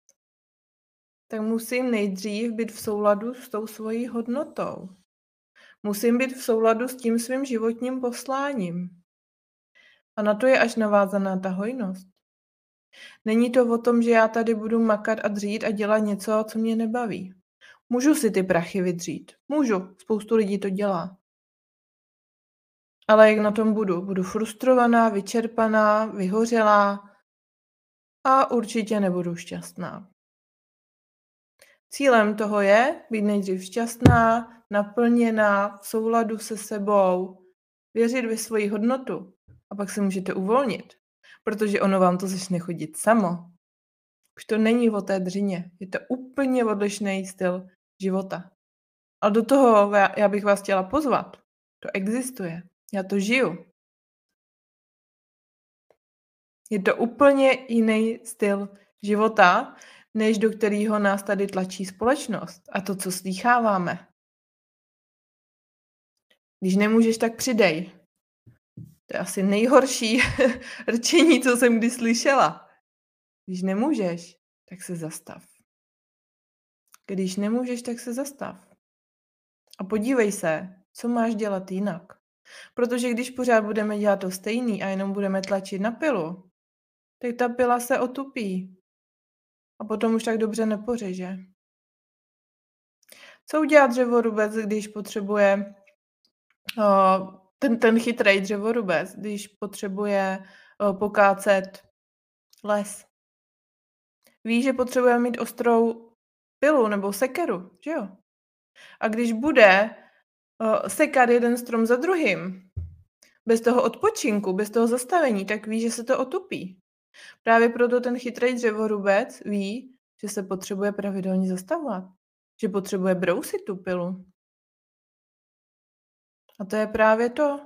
tak musím nejdřív být v souladu s tou svojí hodnotou. Musím být v souladu s tím svým životním posláním. A na to je až navázaná ta hojnost. Není to o tom, že já tady budu makat a dřít a dělat něco, co mě nebaví. Můžu si ty prachy vydřít. Můžu. Spoustu lidí to dělá. Ale jak na tom budu? Budu frustrovaná, vyčerpaná, vyhořelá a určitě nebudu šťastná. Cílem toho je být nejdřív šťastná, naplněná, v souladu se sebou, věřit ve svoji hodnotu a pak se můžete uvolnit, protože ono vám to začne chodit samo. Už to není o té dřině, je to úplně odlišný styl života. A do toho já bych vás chtěla pozvat. To existuje. Já to žiju. Je to úplně jiný styl života, než do kterého nás tady tlačí společnost a to, co slýcháváme. Když nemůžeš, tak přidej. To je asi nejhorší rčení, co jsem kdy slyšela. Když nemůžeš, tak se zastav. Když nemůžeš, tak se zastav. A podívej se, co máš dělat jinak. Protože když pořád budeme dělat to stejný a jenom budeme tlačit na pilu, tak ta pila se otupí. A potom už tak dobře nepořeže. Co udělá dřevorubec, když potřebuje uh, Ten ten chytrý dřevorubec, když potřebuje, eh, pokácet les ví, že potřebuje mít ostrou pilu nebo sekeru, že jo? A když bude, uh, sekat jeden strom za druhým, bez toho odpočinku, bez toho zastavení, tak ví, že se to otupí. Právě proto ten chytrý dřevorubec ví, že se potřebuje pravidelně zastavovat, že potřebuje brousit tu pilu. A to je právě to.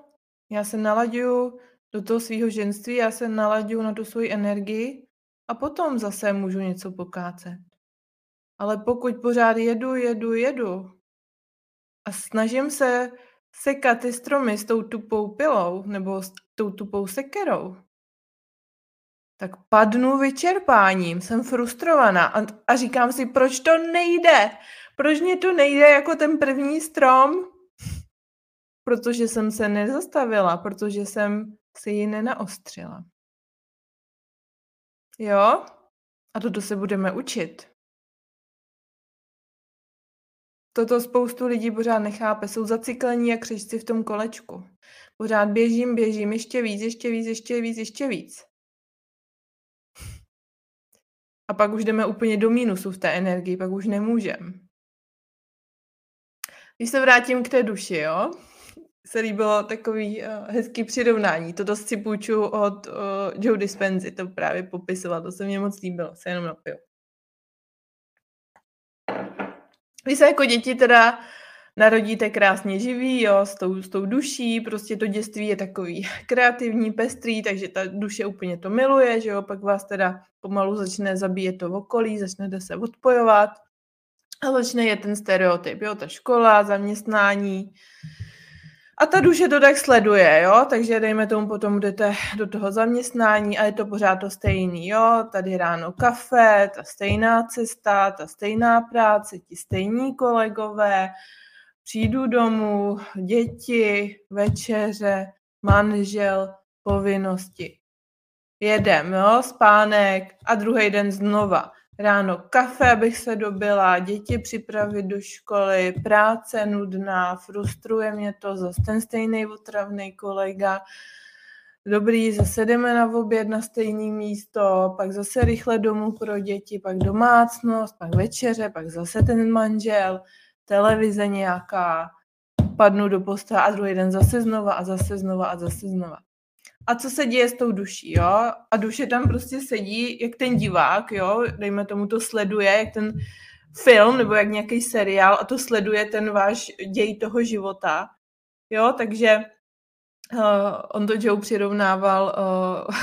Já se nalaďuju do toho svého ženství, já se nalaďuju na tu svoji energii a potom zase můžu něco pokácet. Ale pokud pořád jedu, jedu, jedu a snažím se sekat ty stromy s tou tupou pilou nebo s tou tupou sekerou, tak padnu vyčerpáním, jsem frustrovaná a, a říkám si, proč to nejde? Proč mě to nejde jako ten první strom? Protože jsem se nezastavila, protože jsem si ji nenaostřila. Jo? A toto se budeme učit. Toto spoustu lidí pořád nechápe. Jsou zacyklení jak křečci v tom kolečku. Pořád běžím, běžím, ještě víc, ještě víc, ještě víc, ještě víc. A pak už jdeme úplně do mínusu v té energii, pak už nemůžem. Když se vrátím k té duši, jo, se líbilo takový uh, hezký přirovnání. To dost si půjču od uh, Joe Dispenzy, to právě popisoval, to se mně moc líbilo, se jenom napiju. Vy se jako děti teda narodíte krásně živí, jo, s tou, s tou duší, prostě to dětství je takový kreativní, pestrý, takže ta duše úplně to miluje, že jo, pak vás teda pomalu začne zabíjet to v okolí, začnete se odpojovat a začne je ten stereotyp, jo, ta škola, zaměstnání, a ta duše to tak sleduje, jo, takže dejme tomu potom jdete do toho zaměstnání a je to pořád to stejný, jo, tady ráno kafe, ta stejná cesta, ta stejná práce, ti stejní kolegové, přijdu domů, děti, večeře, manžel, povinnosti. Jedem, jo, spánek a druhý den znova ráno kafe, abych se dobila, děti připravit do školy, práce nudná, frustruje mě to, zase ten stejný otravný kolega, dobrý, zase jdeme na oběd na stejné místo, pak zase rychle domů pro děti, pak domácnost, pak večeře, pak zase ten manžel, televize nějaká, padnu do postele a druhý den zase znova a zase znova a zase znova a co se děje s tou duší, jo? A duše tam prostě sedí, jak ten divák, jo? Dejme tomu to sleduje, jak ten film nebo jak nějaký seriál a to sleduje ten váš děj toho života, jo? Takže uh, on to Joe přirovnával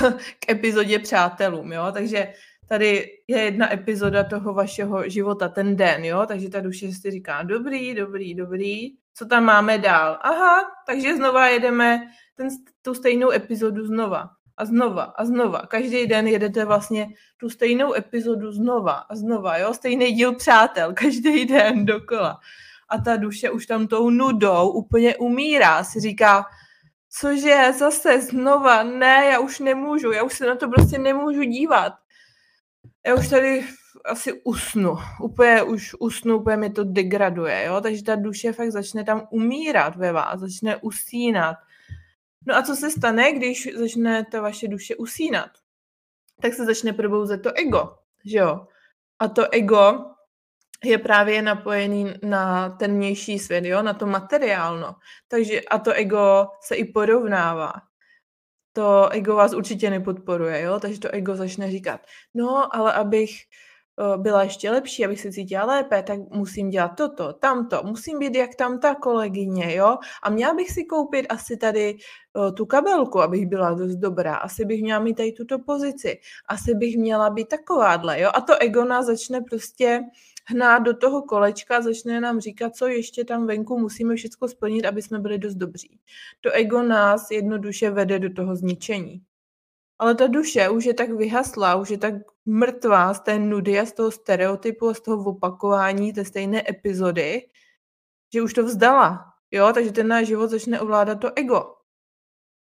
uh, k epizodě Přátelům, jo? Takže tady je jedna epizoda toho vašeho života, ten den, jo? Takže ta duše si říká, dobrý, dobrý, dobrý, co tam máme dál? Aha, takže znova jedeme ten, tu stejnou epizodu znova a znova a znova. Každý den jedete vlastně tu stejnou epizodu znova a znova, jo? Stejný díl přátel, každý den dokola. A ta duše už tam tou nudou úplně umírá. Si říká, cože, zase znova, ne, já už nemůžu, já už se na to prostě nemůžu dívat. Já už tady asi usnu, úplně už usnu, úplně mi to degraduje, jo, takže ta duše fakt začne tam umírat ve vás, začne usínat, No a co se stane, když začne ta vaše duše usínat? Tak se začne probouzet to ego, že jo? A to ego je právě napojený na ten vnější svět, jo? na to materiálno. Takže a to ego se i porovnává. To ego vás určitě nepodporuje, jo? takže to ego začne říkat, no ale abych byla ještě lepší, abych se cítila lépe, tak musím dělat toto, tamto, musím být jak tam ta kolegyně, jo? A měla bych si koupit asi tady uh, tu kabelku, abych byla dost dobrá, asi bych měla mít tady tuto pozici, asi bych měla být takováhle, jo? A to ego nás začne prostě hnát do toho kolečka, začne nám říkat, co ještě tam venku musíme všechno splnit, aby jsme byli dost dobří. To ego nás jednoduše vede do toho zničení. Ale ta duše už je tak vyhasla, už je tak mrtvá z té nudy a z toho stereotypu a z toho opakování té stejné epizody, že už to vzdala. Jo, takže ten náš život začne ovládat to ego,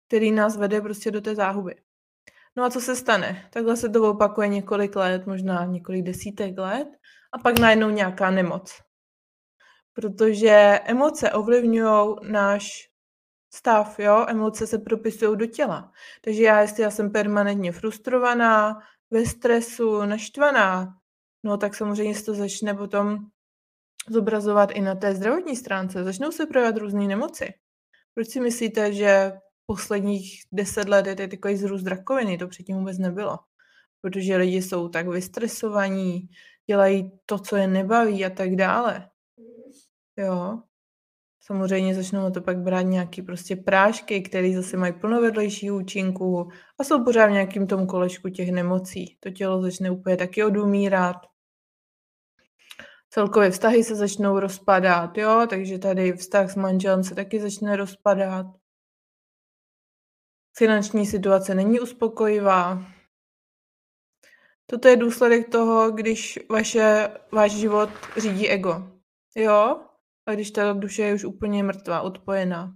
který nás vede prostě do té záhuby. No a co se stane? Takhle se to opakuje několik let, možná několik desítek let a pak najednou nějaká nemoc. Protože emoce ovlivňují náš stav, jo, emoce se propisují do těla. Takže já, jestli já jsem permanentně frustrovaná, ve stresu, naštvaná, no tak samozřejmě se to začne potom zobrazovat i na té zdravotní stránce. Začnou se projevovat různé nemoci. Proč si myslíte, že posledních deset let je takový zrůst rakoviny? To předtím vůbec nebylo. Protože lidi jsou tak vystresovaní, dělají to, co je nebaví a tak dále. Jo. Samozřejmě začnou na to pak brát nějaký prostě prášky, které zase mají plno vedlejších účinků a jsou pořád v nějakým tom kolečku těch nemocí. To tělo začne úplně taky odumírat. Celkově vztahy se začnou rozpadat, jo, takže tady vztah s manželem se taky začne rozpadat. Finanční situace není uspokojivá. Toto je důsledek toho, když vaše, váš život řídí ego. Jo? A když ta duše je už úplně mrtvá, odpojená.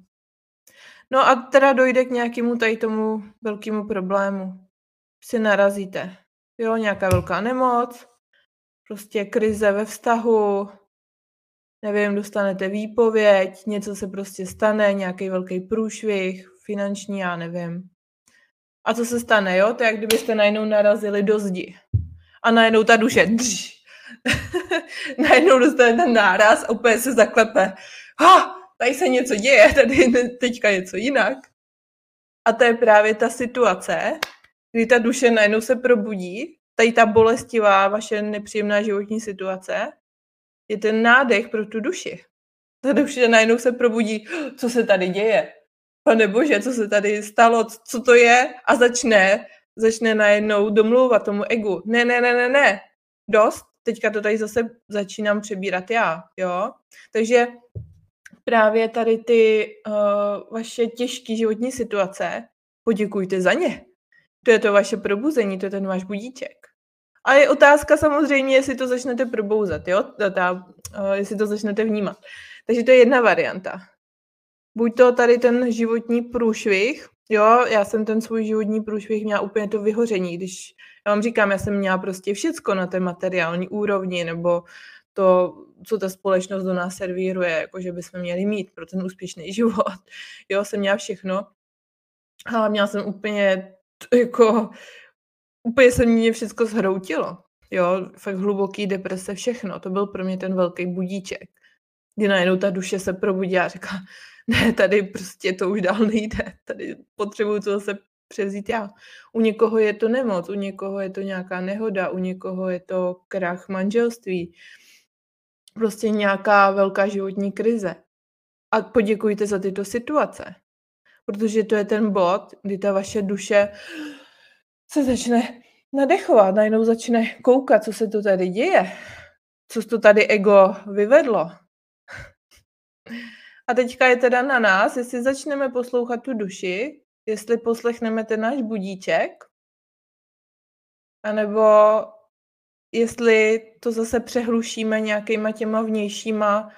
No a teda dojde k nějakému tady tomu velkému problému. Si narazíte. Jo, nějaká velká nemoc, prostě krize ve vztahu, nevím, dostanete výpověď, něco se prostě stane, nějaký velký průšvih, finanční, já nevím. A co se stane, jo? To je, jak kdybyste najednou narazili do zdi. A najednou ta duše, drž, najednou dostane ten náraz a úplně se zaklepe. Ha, tady se něco děje, tady teďka něco jinak. A to je právě ta situace, kdy ta duše najednou se probudí, tady ta bolestivá, vaše nepříjemná životní situace, je ten nádech pro tu duši. Ta duše najednou se probudí, co se tady děje. Pane bože, co se tady stalo, co to je? A začne, začne najednou domlouvat tomu egu. Ne, ne, ne, ne, ne. Dost, teďka to tady zase začínám přebírat já, jo. Takže právě tady ty uh, vaše těžké životní situace, poděkujte za ně. To je to vaše probuzení, to je ten váš budíček. A je otázka samozřejmě, jestli to začnete probouzat, jo? Ta, uh, jestli to začnete vnímat. Takže to je jedna varianta. Buď to tady ten životní průšvih, jo, já jsem ten svůj životní průšvih měla úplně to vyhoření, když já vám říkám, já jsem měla prostě všecko na té materiální úrovni, nebo to, co ta společnost do nás servíruje, jako že bychom měli mít pro ten úspěšný život. Jo, jsem měla všechno. Ale měla jsem úplně jako úplně se mě všechno zhroutilo. Jo, fakt hluboký deprese, všechno. To byl pro mě ten velký budíček. Kdy najednou ta duše se probudí a říká, ne, tady prostě to už dál nejde. Tady potřebuju to zase převzít já. U někoho je to nemoc, u někoho je to nějaká nehoda, u někoho je to krach manželství. Prostě nějaká velká životní krize. A poděkujte za tyto situace. Protože to je ten bod, kdy ta vaše duše se začne nadechovat, najednou začne koukat, co se to tady děje, co to tady ego vyvedlo. A teďka je teda na nás, jestli začneme poslouchat tu duši, jestli poslechneme ten náš budíček, anebo jestli to zase přehlušíme nějakýma těma vnějšíma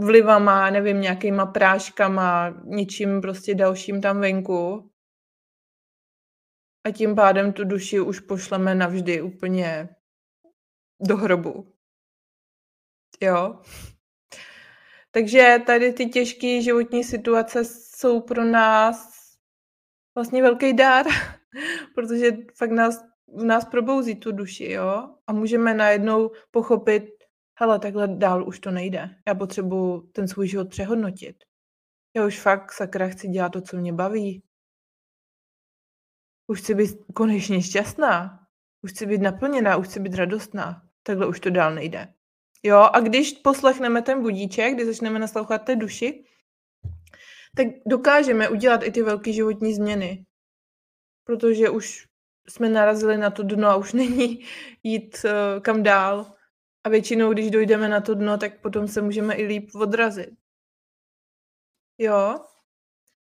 vlivama, nevím, nějakýma práškama, něčím prostě dalším tam venku, a tím pádem tu duši už pošleme navždy úplně do hrobu. Jo. Takže tady ty těžké životní situace jsou pro nás vlastně velký dár, protože fakt nás, v nás probouzí tu duši, jo. A můžeme najednou pochopit, hele, takhle dál už to nejde. Já potřebuji ten svůj život přehodnotit. Já už fakt sakra chci dělat to, co mě baví. Už chci být konečně šťastná. Už chci být naplněná, už chci být radostná. Takhle už to dál nejde. Jo, a když poslechneme ten budíček, když začneme naslouchat té duši, tak dokážeme udělat i ty velké životní změny. Protože už jsme narazili na to dno a už není jít uh, kam dál. A většinou, když dojdeme na to dno, tak potom se můžeme i líp odrazit. Jo?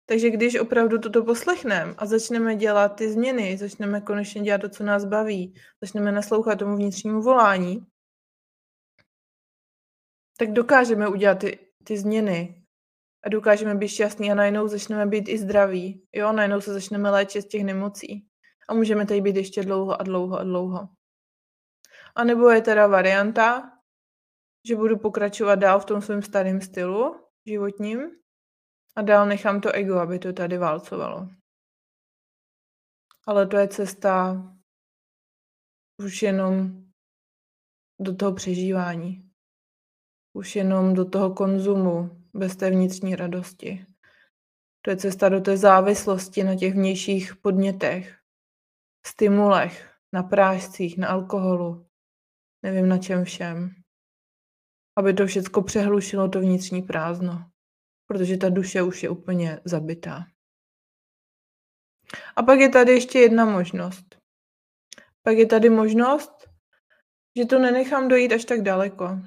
Takže když opravdu toto poslechneme a začneme dělat ty změny, začneme konečně dělat to, co nás baví, začneme naslouchat tomu vnitřnímu volání, tak dokážeme udělat ty, ty změny a dokážeme být šťastní a najednou začneme být i zdraví. Jo, najednou se začneme léčit z těch nemocí. A můžeme tady být ještě dlouho a dlouho a dlouho. A nebo je teda varianta, že budu pokračovat dál v tom svém starém stylu životním A dál nechám to ego, aby to tady válcovalo. Ale to je cesta už jenom do toho přežívání. Už jenom do toho konzumu, bez té vnitřní radosti. To je cesta do té závislosti na těch vnějších podnětech, stimulech, na prášcích, na alkoholu, nevím na čem všem. Aby to všechno přehlušilo to vnitřní prázdno, protože ta duše už je úplně zabitá. A pak je tady ještě jedna možnost. Pak je tady možnost, že to nenechám dojít až tak daleko.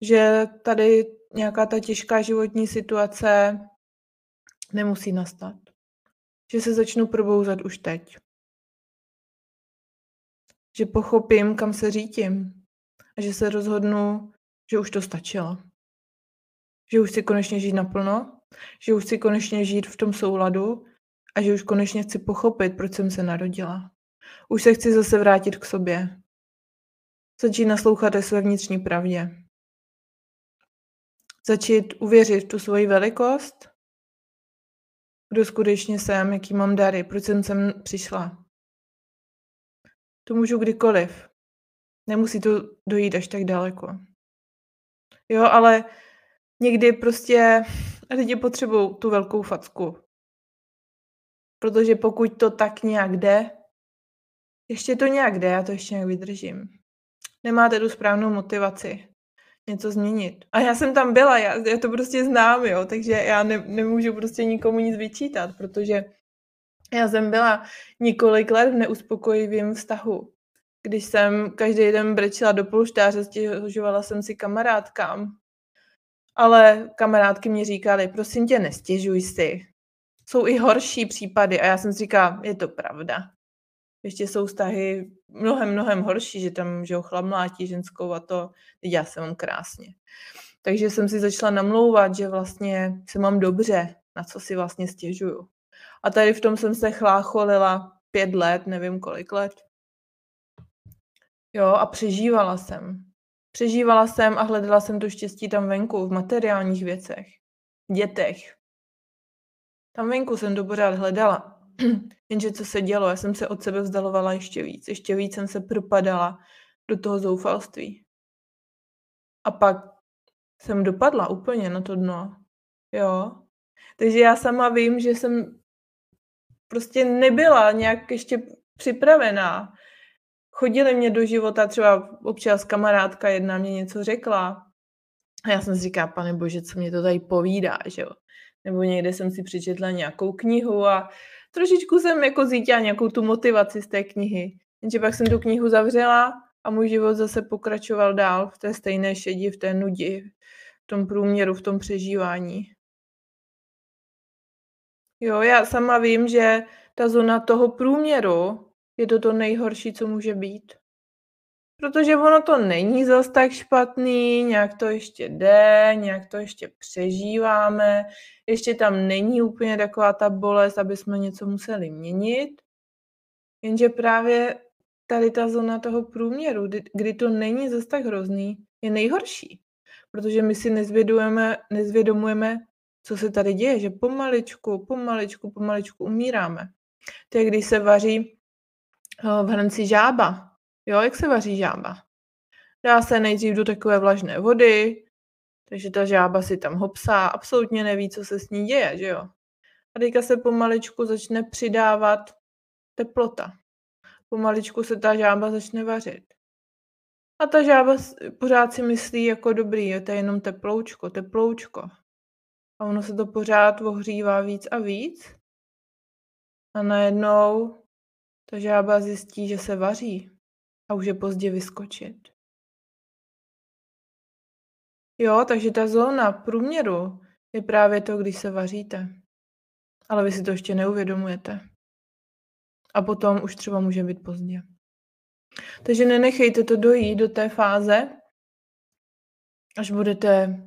Že tady nějaká ta těžká životní situace nemusí nastat. Že se začnu probouzat už teď. Že pochopím, kam se řítím. A že se rozhodnu, že už to stačilo. Že už chci konečně žít naplno, že už chci konečně žít v tom souladu a že už konečně chci pochopit, proč jsem se narodila. Už se chci zase vrátit k sobě. Začít naslouchat své vnitřní pravdě. Začít uvěřit v tu svoji velikost, kdo skutečně jsem, jaký mám dary, proč jsem sem přišla. To můžu kdykoliv. Nemusí to dojít až tak daleko. Jo, ale někdy prostě lidi potřebují tu velkou facku. Protože pokud to tak nějak jde, ještě to nějak jde, já to ještě nějak vydržím. Nemáte tu správnou motivaci něco změnit. A já jsem tam byla, já, já to prostě znám, jo, takže já ne, nemůžu prostě nikomu nic vyčítat, protože já jsem byla několik let v neuspokojivém vztahu. Když jsem každý den brečila do polštáře, stěžovala jsem si kamarádkám. Ale kamarádky mi říkaly, prosím tě, nestěžuj si. Jsou i horší případy a já jsem si říkala, je to pravda. Ještě jsou vztahy mnohem, mnohem horší, že tam, že ho chlap mlátí ženskou a to, teď já se mám krásně. Takže jsem si začala namlouvat, že vlastně se mám dobře, na co si vlastně stěžuju. A tady v tom jsem se chlácholila pět let, nevím kolik let. Jo, a přežívala jsem. Přežívala jsem a hledala jsem to štěstí tam venku, v materiálních věcech, v dětech. Tam venku jsem to pořád hledala. Jenže co se dělo, já jsem se od sebe vzdalovala ještě víc. Ještě víc jsem se propadala do toho zoufalství. A pak jsem dopadla úplně na to dno. Jo. Takže já sama vím, že jsem prostě nebyla nějak ještě připravená. Chodili mě do života, třeba občas kamarádka jedna mě něco řekla. A já jsem si říkala, pane bože, co mě to tady povídá, že jo. Nebo někde jsem si přečetla nějakou knihu a trošičku jsem jako zítila nějakou tu motivaci z té knihy. Jenže pak jsem tu knihu zavřela a můj život zase pokračoval dál v té stejné šedi, v té nudi, v tom průměru, v tom přežívání. Jo, já sama vím, že ta zóna toho průměru je to to nejhorší, co může být. Protože ono to není zas tak špatný, nějak to ještě jde, nějak to ještě přežíváme, ještě tam není úplně taková ta bolest, aby jsme něco museli měnit. Jenže právě tady ta zóna toho průměru, kdy, kdy to není zas tak hrozný, je nejhorší. Protože my si nezvědomujeme, nezvědomujeme, co se tady děje, že pomaličku, pomaličku, pomaličku umíráme. To je, když se vaří eh, v hrnci žába, Jo, jak se vaří žába? Dá se nejdřív do takové vlažné vody, takže ta žába si tam hopsá, absolutně neví, co se s ní děje, že jo? A teďka se pomaličku začne přidávat teplota. Pomaličku se ta žába začne vařit. A ta žába pořád si myslí jako dobrý, je to jenom teploučko, teploučko. A ono se to pořád ohřívá víc a víc. A najednou ta žába zjistí, že se vaří a už je pozdě vyskočit. Jo, takže ta zóna průměru je právě to, když se vaříte. Ale vy si to ještě neuvědomujete. A potom už třeba může být pozdě. Takže nenechejte to dojít do té fáze, až budete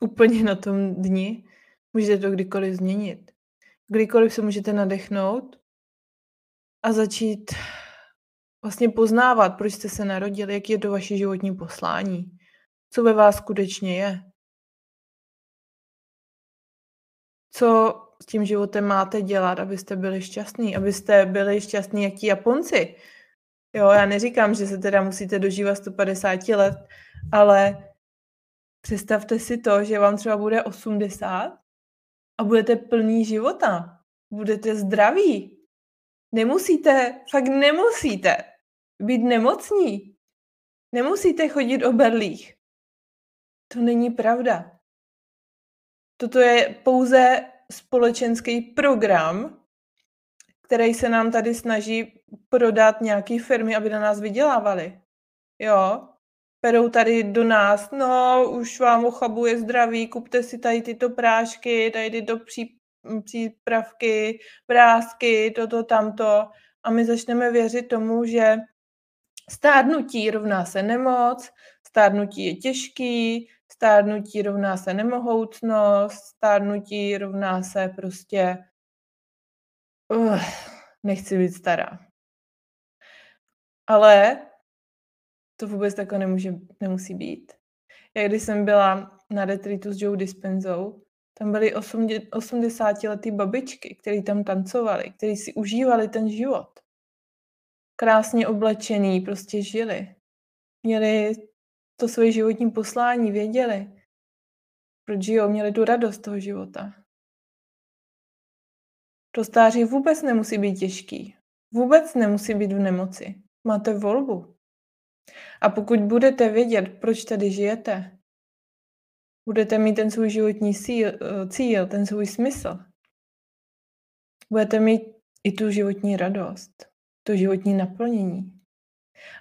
úplně na tom dni. Můžete to kdykoliv změnit. Kdykoliv se můžete nadechnout a začít vlastně poznávat, proč jste se narodili, jak je to vaše životní poslání, co ve vás skutečně je. co s tím životem máte dělat, abyste byli šťastní, abyste byli šťastní jak ti Japonci. Jo, já neříkám, že se teda musíte dožívat 150 let, ale představte si to, že vám třeba bude 80 a budete plný života. Budete zdraví. Nemusíte, fakt nemusíte být nemocní. Nemusíte chodit o berlích. To není pravda. Toto je pouze společenský program, který se nám tady snaží prodat nějaký firmy, aby na nás vydělávali. Jo, perou tady do nás, no, už vám ochabuje zdraví, kupte si tady tyto prášky, tady tyto pří, přípravky, vrázky, toto, tamto. A my začneme věřit tomu, že stárnutí rovná se nemoc, stárnutí je těžký, stárnutí rovná se nemohoucnost, stárnutí rovná se prostě uh, nechci být stará. Ale to vůbec takhle nemůže, nemusí být. Já když jsem byla na retreatu s Joe Dispenzou, tam byly 80 letý babičky, které tam tancovaly, které si užívali ten život. Krásně oblečený, prostě žili. Měli to svoje životní poslání, věděli, proč žijou, měli tu radost toho života. To stáří vůbec nemusí být těžký. Vůbec nemusí být v nemoci. Máte volbu. A pokud budete vědět, proč tady žijete, budete mít ten svůj životní cíl, eh, cíl ten svůj smysl, budete mít i tu životní radost, to životní naplnění.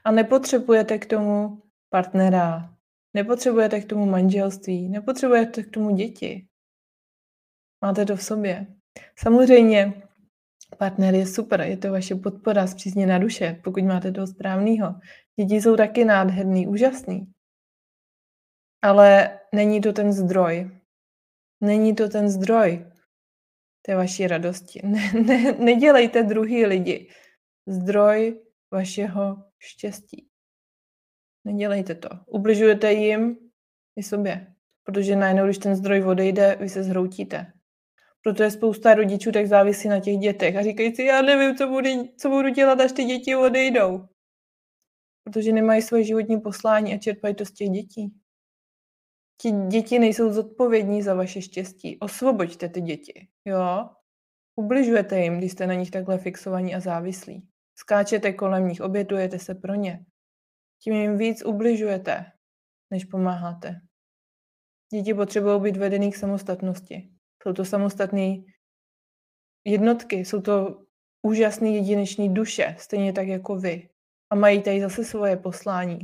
A nepotřebujete k tomu partnera, nepotřebujete k tomu manželství, nepotřebujete k tomu děti. Máte to v sobě. Samozřejmě partner je super, je to vaše podpora, zpřízněná duše, pokud máte toho správného. Děti jsou taky nádherný, úžasný. Ale není to ten zdroj. Není to ten zdroj té vaší radosti. Ne, ne, nedělejte druhý lidi zdroj vašeho štěstí. Nedělejte to. Ubližujete jim i sobě. Protože najednou, když ten zdroj odejde, vy se zhroutíte. Proto je spousta rodičů tak závisí na těch dětech a říkají si, já nevím, co budu, co budu dělat, až ty děti odejdou. Protože nemají svoje životní poslání a čerpají to z těch dětí. Ti děti nejsou zodpovědní za vaše štěstí. Osvoboďte ty děti, jo? Ubližujete jim, když jste na nich takhle fixovaní a závislí. Skáčete kolem nich, obětujete se pro ně. Tím jim víc ubližujete, než pomáháte. Děti potřebují být vedený k samostatnosti. Jsou to samostatné jednotky, jsou to úžasné jedinečné duše, stejně tak jako vy. A mají tady zase svoje poslání.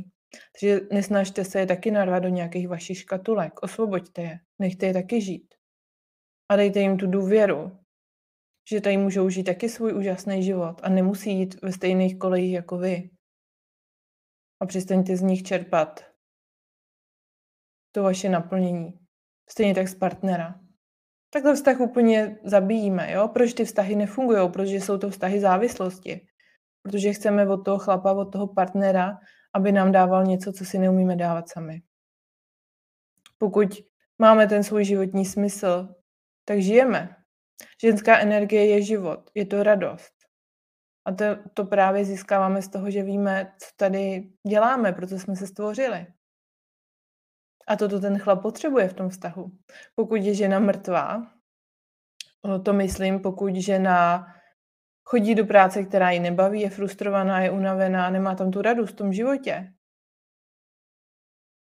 Takže nesnažte se je taky narvat do nějakých vašich škatulek. Osvoboďte je. Nechte je taky žít. A dejte jim tu důvěru, že tady můžou žít taky svůj úžasný život a nemusí jít ve stejných kolejích jako vy. A přestaňte z nich čerpat to vaše naplnění. Stejně tak z partnera. Takhle vztah úplně zabíjíme, jo? Proč ty vztahy nefungují? Protože jsou to vztahy závislosti. Protože chceme od toho chlapa, od toho partnera, aby nám dával něco, co si neumíme dávat sami. Pokud máme ten svůj životní smysl, tak žijeme. Ženská energie je život, je to radost. A to, to právě získáváme z toho, že víme, co tady děláme, proto jsme se stvořili. A toto ten chlap potřebuje v tom vztahu. Pokud je žena mrtvá, to myslím, pokud žena chodí do práce, která ji nebaví, je frustrovaná, je unavená, nemá tam tu radost v tom životě,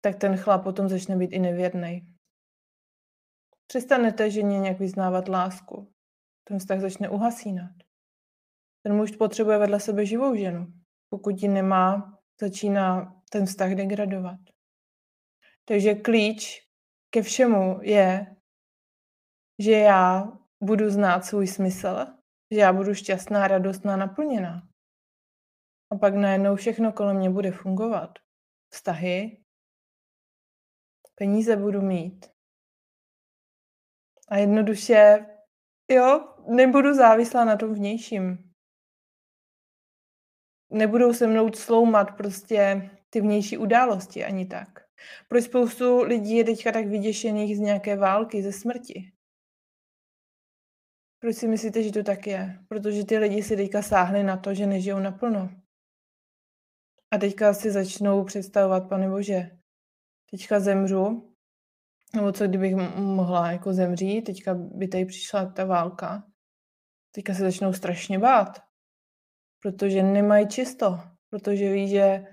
tak ten chlap potom začne být i nevěrný. Přestanete ženě nějak vyznávat lásku. Ten vztah začne uhasínat. Ten muž potřebuje vedle sebe živou ženu. Pokud ji nemá, začíná ten vztah degradovat. Takže klíč ke všemu je, že já budu znát svůj smysl, že já budu šťastná, radostná, naplněná. A pak najednou všechno kolem mě bude fungovat. Vztahy, peníze budu mít. A jednoduše, jo, nebudu závislá na tom vnějším. Nebudou se mnou sloumat prostě ty vnější události ani tak. Proč spoustu lidí je teďka tak vyděšených z nějaké války, ze smrti? Proč si myslíte, že to tak je? Protože ty lidi si teďka sáhli na to, že nežijou naplno. A teďka si začnou představovat, pane Bože, teďka zemřu, nebo co kdybych mohla jako zemřít, teďka by tady přišla ta válka. Teďka se začnou strašně bát, protože nemají čisto, protože ví, že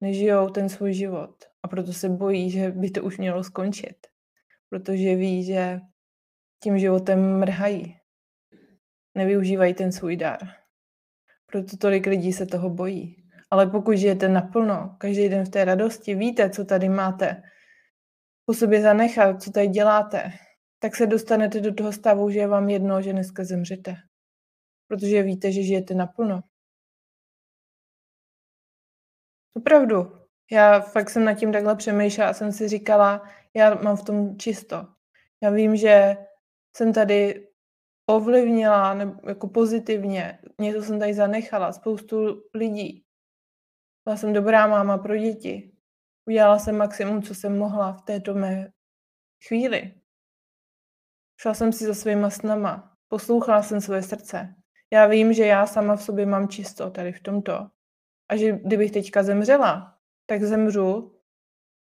nežijou ten svůj život a proto se bojí, že by to už mělo skončit, protože ví, že tím životem mrhají, nevyužívají ten svůj dar. Proto tolik lidí se toho bojí. Ale pokud žijete naplno, každý den v té radosti, víte, co tady máte po sobě zanechat, co tady děláte, tak se dostanete do toho stavu, že je vám jedno, že dneska zemřete. Protože víte, že žijete naplno. Opravdu. Já fakt jsem nad tím takhle přemýšlela a jsem si říkala, já mám v tom čisto. Já vím, že jsem tady ovlivnila nebo jako pozitivně, něco jsem tady zanechala, spoustu lidí. Byla jsem dobrá máma pro děti. Udělala jsem maximum, co jsem mohla v této mé chvíli. Šla jsem si za svýma snama. Poslouchala jsem své srdce. Já vím, že já sama v sobě mám čisto tady v tomto. A že kdybych teďka zemřela, tak zemřu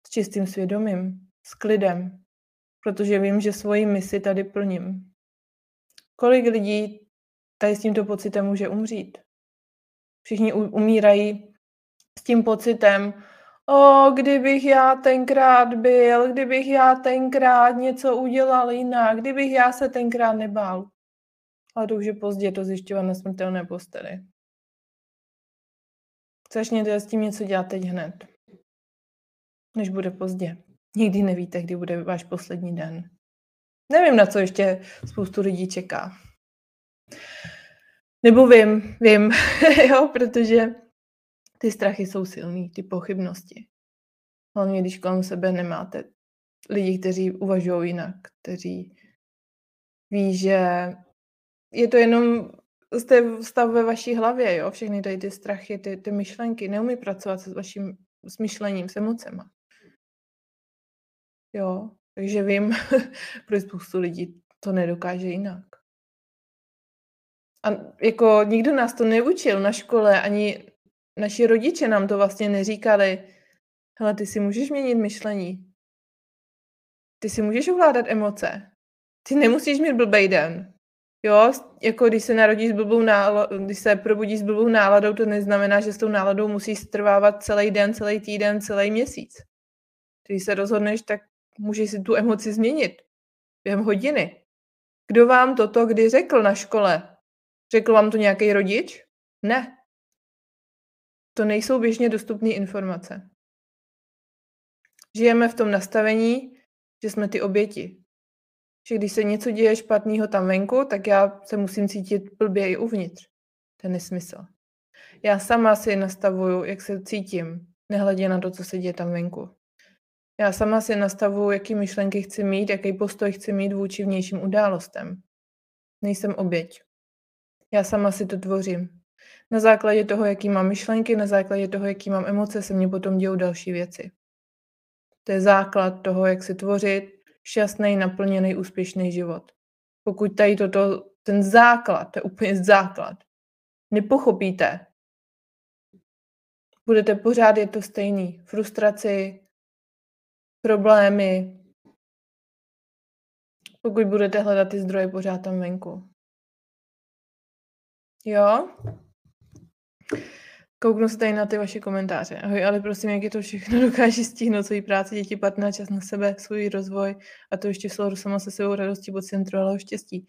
s čistým svědomím, s klidem, protože vím, že svoji misi tady plním. Kolik lidí tady s tímto pocitem může umřít? Všichni umírají s tím pocitem, o, kdybych já tenkrát byl, kdybych já tenkrát něco udělal jinak, kdybych já se tenkrát nebál. Ale to už je pozdě to zjišťovat na smrtelné posteli. Začněte s tím něco dělat teď hned, než bude pozdě. Nikdy nevíte, kdy bude váš poslední den. Nevím, na co ještě spoustu lidí čeká. Nebo vím, vím, jo, protože ty strachy jsou silný, ty pochybnosti. Hlavně, když kolem sebe nemáte lidi, kteří uvažují jinak, kteří ví, že je to jenom stav ve vaší hlavě, jo, všechny tady ty strachy, ty, ty myšlenky, neumí pracovat s vaším s myšlením, s emocema. Jo, takže vím, proč spoustu lidí to nedokáže jinak. A jako nikdo nás to neučil na škole, ani naši rodiče nám to vlastně neříkali. Hele, ty si můžeš měnit myšlení. Ty si můžeš ovládat emoce. Ty nemusíš mít blbej den. Jo, jako když se narodíš s blbou náladou, když se probudíš s blbou náladou, to neznamená, že s tou náladou musíš strvávat celý den, celý týden, celý měsíc. Když se rozhodneš, tak můžeš si tu emoci změnit během hodiny. Kdo vám toto kdy řekl na škole? Řekl vám to nějaký rodič? Ne. To nejsou běžně dostupné informace. Žijeme v tom nastavení, že jsme ty oběti. Že když se něco děje špatného tam venku, tak já se musím cítit blbě i uvnitř. To je nesmysl. Já sama si nastavuju, jak se cítím, nehledě na to, co se děje tam venku. Já sama si nastavuju, jaký myšlenky chci mít, jaký postoj chci mít vůči vnějším událostem. Nejsem oběť. Já sama si to tvořím. Na základě toho, jaký mám myšlenky, na základě toho, jaký mám emoce, se mně potom dějou další věci. To je základ toho, jak si tvořit šťastný, naplněný, úspěšný život. Pokud tady toto, ten základ, to je úplně základ, nepochopíte, budete pořád je to stejný. Frustraci, problémy, pokud budete hledat ty zdroje pořád tam venku. Jo? Kouknu se tady na ty vaše komentáře. Ahoj, ale prosím, jak je to všechno dokáže stihnout svoji práci, děti, partner, čas na sebe, svůj rozvoj a to ještě v souladu sama se svou radostí, pod centru, štěstí.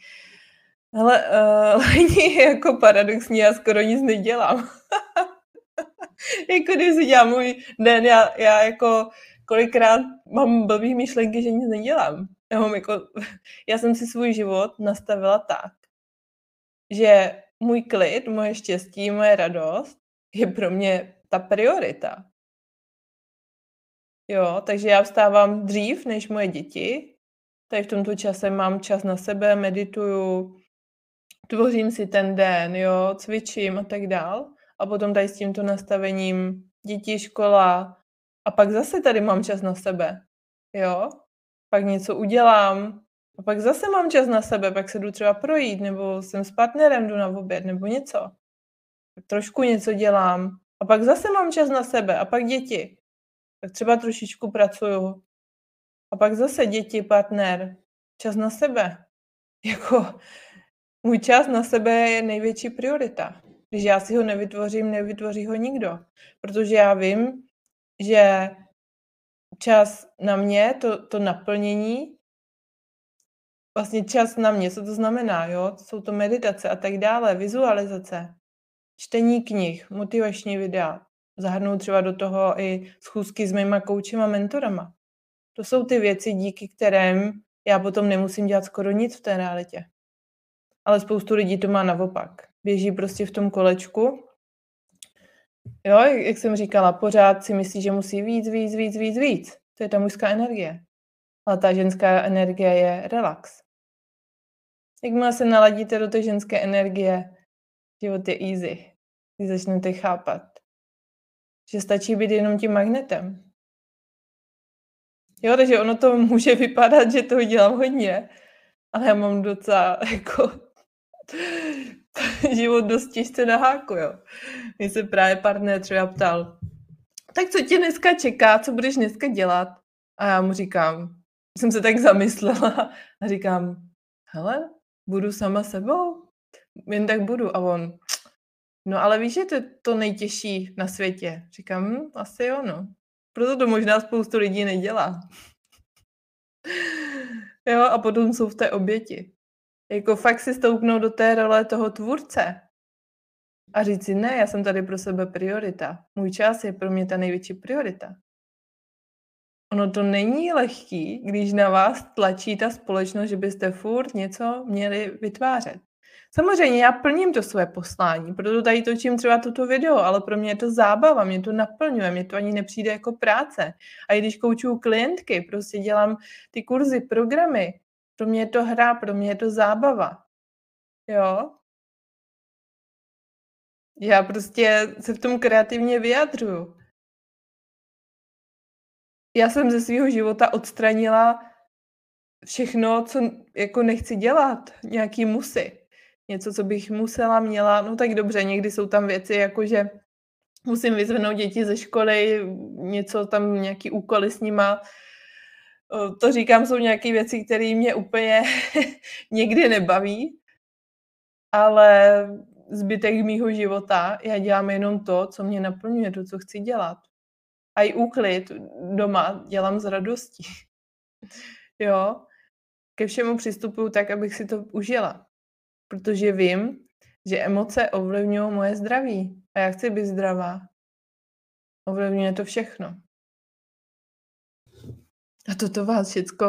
Ale uh, jako paradoxní, já skoro nic nedělám. jako když si dělám můj den, já, já jako kolikrát mám blbý myšlenky, že nic nedělám. Já, mám jako, já jsem si svůj život nastavila tak, že můj klid, moje štěstí, moje radost je pro mě ta priorita. Jo, takže já vstávám dřív než moje děti. Tady v tomto čase mám čas na sebe, medituju, tvořím si ten den, jo, cvičím a tak dál. A potom tady s tímto nastavením děti, škola a pak zase tady mám čas na sebe, jo. Pak něco udělám, A pak zase mám čas na sebe, pak se jdu třeba projít, nebo jsem s partnerem, jdu na oběd, nebo něco. Trošku něco dělám. A pak zase mám čas na sebe, a pak děti. Tak třeba trošičku pracuju. A pak zase děti, partner, čas na sebe. Jako můj čas na sebe je největší priorita. Když já si ho nevytvořím, nevytvoří ho nikdo. Protože já vím, že čas na mě, to, to naplnění, vlastně čas na mě, co to znamená, jo? Jsou to meditace a tak dále, vizualizace, čtení knih, motivační videa, zahrnout třeba do toho i schůzky s mýma koučima, mentorama. To jsou ty věci, díky kterým já potom nemusím dělat skoro nic v té realitě. Ale spoustu lidí to má naopak. Běží prostě v tom kolečku. Jo, jak jsem říkala, pořád si myslí, že musí víc, víc, víc, víc, víc. To je ta mužská energie. Ale ta ženská energie je relax. Jakmile se naladíte do té ženské energie, život je easy. Když začnete chápat, že stačí být jenom tím magnetem. Jo, takže ono to může vypadat, že toho dělám hodně, ale já mám docela jako život dost těžce na háku, jo. Mě se právě partner třeba ptal, tak co tě dneska čeká, co budeš dneska dělat? A já mu říkám, jsem se tak zamyslela a říkám, hele, budu sama sebou, jen tak budu. A on, no ale víš, že to je to nejtěžší na světě. Říkám, hm, asi jo, no. Proto to možná spoustu lidí nedělá. jo, a potom jsou v té oběti. Jako fakt si stoupnout do té role toho tvůrce a říct si, ne, já jsem tady pro sebe priorita. Můj čas je pro mě ta největší priorita. Ono to není lehký, když na vás tlačí ta společnost, že byste furt něco měli vytvářet. Samozřejmě já plním to své poslání, proto tady točím třeba toto video, ale pro mě je to zábava, mě to naplňuje, mě to ani nepřijde jako práce. A i když koučuju klientky, prostě dělám ty kurzy, programy, pro mě je to hra, pro mě je to zábava. Jo? Já prostě se v tom kreativně vyjadřuju. Já jsem ze svého života odstranila všechno, co jako nechci dělat, nějaký musy. Něco, co bych musela, měla, no tak dobře, někdy jsou tam věci, jako že musím vyzvenout děti ze školy, něco tam, nějaký úkoly s nima, to říkám, jsou nějaké věci, které mě úplně někdy nebaví, ale zbytek mýho života já dělám jenom to, co mě naplňuje, to, co chci dělat. A i úklid doma dělám s radostí. jo, ke všemu přistupuju tak, abych si to užila. Protože vím, že emoce ovlivňují moje zdraví. A já chci být zdravá. Ovlivňuje to všechno. A toto vás všecko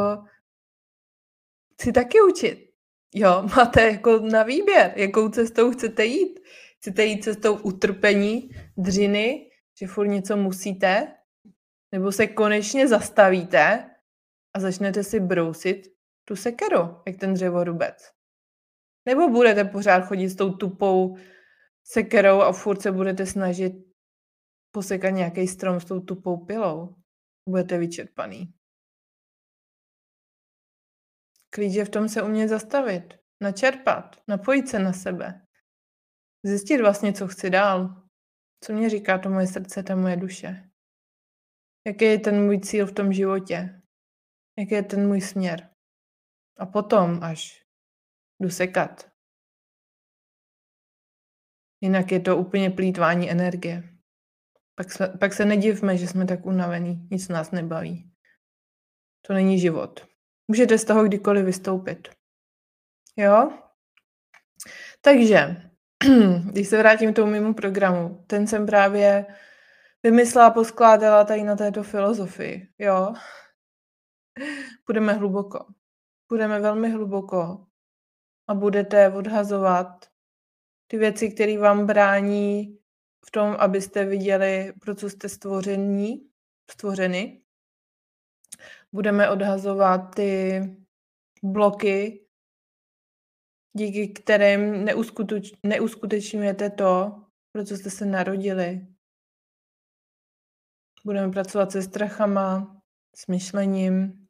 chci taky učit. Jo, máte jako na výběr, jakou cestou chcete jít. Chcete jít cestou utrpení, dřiny, že furt něco musíte, nebo se konečně zastavíte a začnete si brousit tu sekeru, jak ten dřevorubec. Nebo budete pořád chodit s tou tupou sekerou a furt se budete snažit posekat nějaký strom s tou tupou pilou. Budete vyčerpaný. Klíč je v tom se umět zastavit, načerpat, napojit se na sebe. Zjistit vlastně, co chci dál. Co mě říká to moje srdce, ta moje duše. Jaký je ten můj cíl v tom životě. Jaký je ten můj směr. A potom až jdu sekat. Jinak je to úplně plítvání energie. Pak se, pak se nedivme, že jsme tak unavení. Nic nás nebaví. To není život. Můžete z toho kdykoliv vystoupit. Jo? Takže, když se vrátím k tomu mimo programu, ten jsem právě vymyslela, poskládala tady na této filozofii. Jo? Půjdeme hluboko. Půjdeme velmi hluboko a budete odhazovat ty věci, které vám brání v tom, abyste viděli, pro co jste stvoření, stvořeny budeme odhazovat ty bloky, díky kterým neuskuteč, neuskutečňujete to, pro co jste se narodili. Budeme pracovat se strachama, s myšlením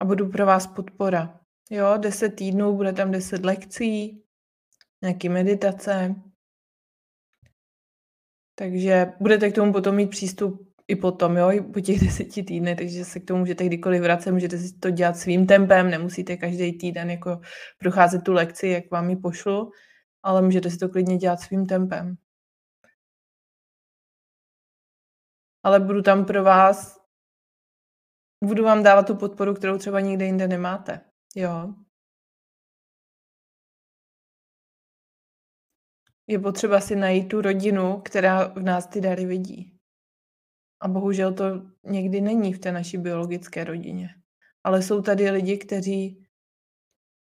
a budu pro vás podpora. Jo, 10 týdnů, bude tam 10 lekcí, nějaký meditace. Takže budete k tomu potom mít přístup i potom, jo, i po těch deseti týdnech, takže se k tomu můžete kdykoliv vracet, můžete si to dělat svým tempem, nemusíte každý týden jako procházet tu lekci, jak vám ji pošlu, ale můžete si to klidně dělat svým tempem. Ale budu tam pro vás, budu vám dávat tu podporu, kterou třeba nikde jinde nemáte. Jo. Je potřeba si najít tu rodinu, která v nás ty dary vidí. A bohužel to někdy není v té naší biologické rodině. Ale jsou tady lidi, kteří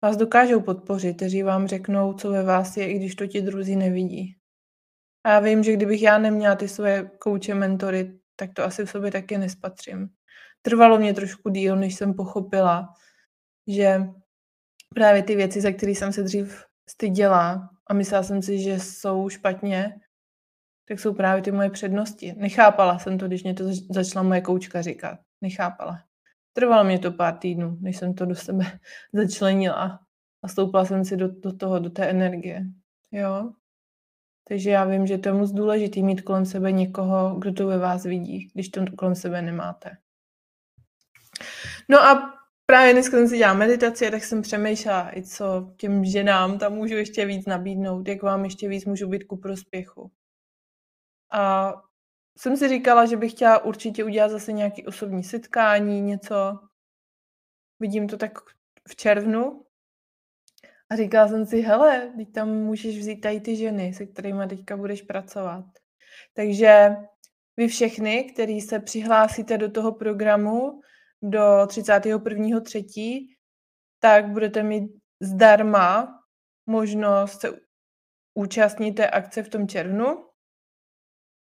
vás dokážou podpořit, kteří vám řeknou, co ve vás je, i když to ti druzí nevidí. A já vím, že kdybych já neměla ty svoje kouče, mentory, tak to asi v sobě taky nespatřím. Trvalo mě trošku díl, než jsem pochopila, že právě ty věci, za které jsem se dřív styděla a myslela jsem si, že jsou špatně, tak jsou právě ty moje přednosti. Nechápala jsem to, když mě to začala moje koučka říkat. Nechápala. Trvalo mě to pár týdnů, než jsem to do sebe začlenila a stoupla jsem si do, do toho, do té energie. Jo? Takže já vím, že to je moc důležité mít kolem sebe někoho, kdo to ve vás vidí, když to kolem sebe nemáte. No a právě dneska jsem si dělala meditaci, tak jsem přemýšlela, i co těm ženám tam můžu ještě víc nabídnout, jak vám ještě víc můžu být ku prospěchu. A jsem si říkala, že bych chtěla určitě udělat zase nějaké osobní setkání, něco. Vidím to tak v červnu. A říkala jsem si, hele, teď tam můžeš vzít tady ty ženy, se kterými teďka budeš pracovat. Takže vy všechny, kteří se přihlásíte do toho programu do 31.3., tak budete mít zdarma možnost se účastnit té akce v tom červnu.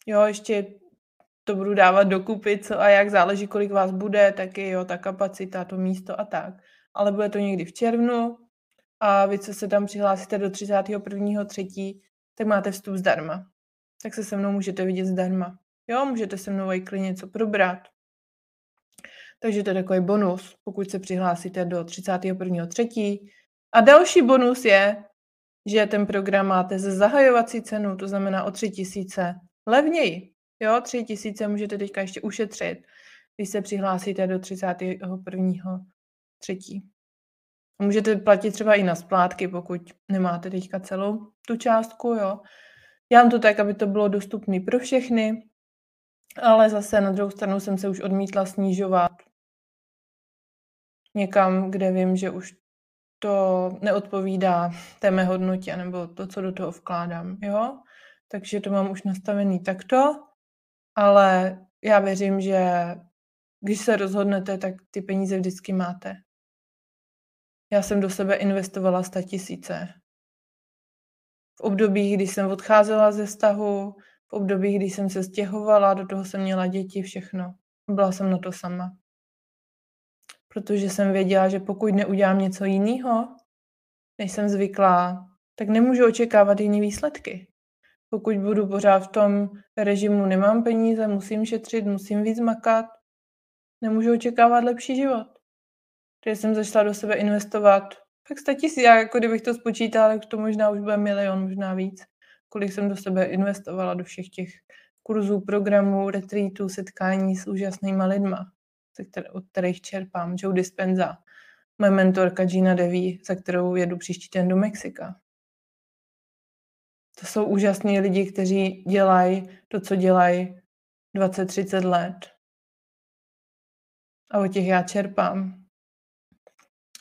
Jo, ještě to budu dávat dokupy, co a jak, záleží, kolik vás bude, taky jo, ta kapacita, to místo a tak. Ale bude to někdy v červnu a vy, co se tam přihlásíte do 31.3., tak máte vstup zdarma. Tak se se mnou můžete vidět zdarma. Jo, můžete se mnou i něco probrat. Takže to je takový bonus, pokud se přihlásíte do 31.3. A další bonus je, že ten program máte ze zahajovací cenu, to znamená o 3000 levněji. Jo, tři tisíce můžete teďka ještě ušetřit, když se přihlásíte do 31. třetí. Můžete platit třeba i na splátky, pokud nemáte teďka celou tu částku, jo. Dělám to tak, aby to bylo dostupné pro všechny, ale zase na druhou stranu jsem se už odmítla snižovat někam, kde vím, že už to neodpovídá té mé hodnotě, nebo to, co do toho vkládám, jo takže to mám už nastavený takto, ale já věřím, že když se rozhodnete, tak ty peníze vždycky máte. Já jsem do sebe investovala 100 tisíce. V období, kdy jsem odcházela ze vztahu, v období, kdy jsem se stěhovala, do toho jsem měla děti, všechno. Byla jsem na to sama. Protože jsem věděla, že pokud neudělám něco jiného, než jsem zvyklá, tak nemůžu očekávat jiné výsledky. Pokud budu pořád v tom režimu, nemám peníze, musím šetřit, musím víc makat, nemůžu očekávat lepší život. Takže jsem začala do sebe investovat tak 100 tisíc, jako kdybych to spočítala, tak to možná už bude milion, možná víc. Kolik jsem do sebe investovala do všech těch kurzů, programů, retreatů, setkání s úžasnýma lidma, od kterých čerpám. Joe Dispenza, moje mentorka Gina Devi, za kterou jedu příští den do Mexika. To jsou úžasní lidi, kteří dělají to, co dělají 20-30 let. A o těch já čerpám.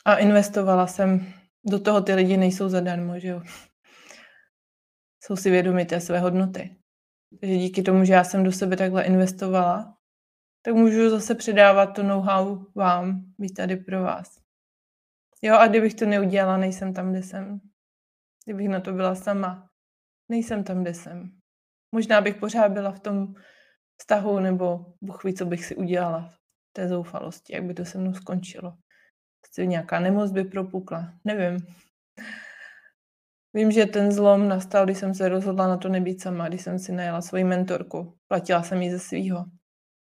A investovala jsem do toho, ty lidi nejsou zadarmo, že jo. Jsou si vědomi té své hodnoty. Takže díky tomu, že já jsem do sebe takhle investovala, tak můžu zase předávat to know-how vám, být tady pro vás. Jo, a kdybych to neudělala, nejsem tam, kde jsem. Kdybych na to byla sama, nejsem tam, kde jsem. Možná bych pořád byla v tom vztahu, nebo Bůh ví, co bych si udělala v té zoufalosti, jak by to se mnou skončilo. Chci nějaká nemoc by propukla, nevím. Vím, že ten zlom nastal, když jsem se rozhodla na to nebýt sama, když jsem si najela svoji mentorku. Platila jsem ji ze svýho.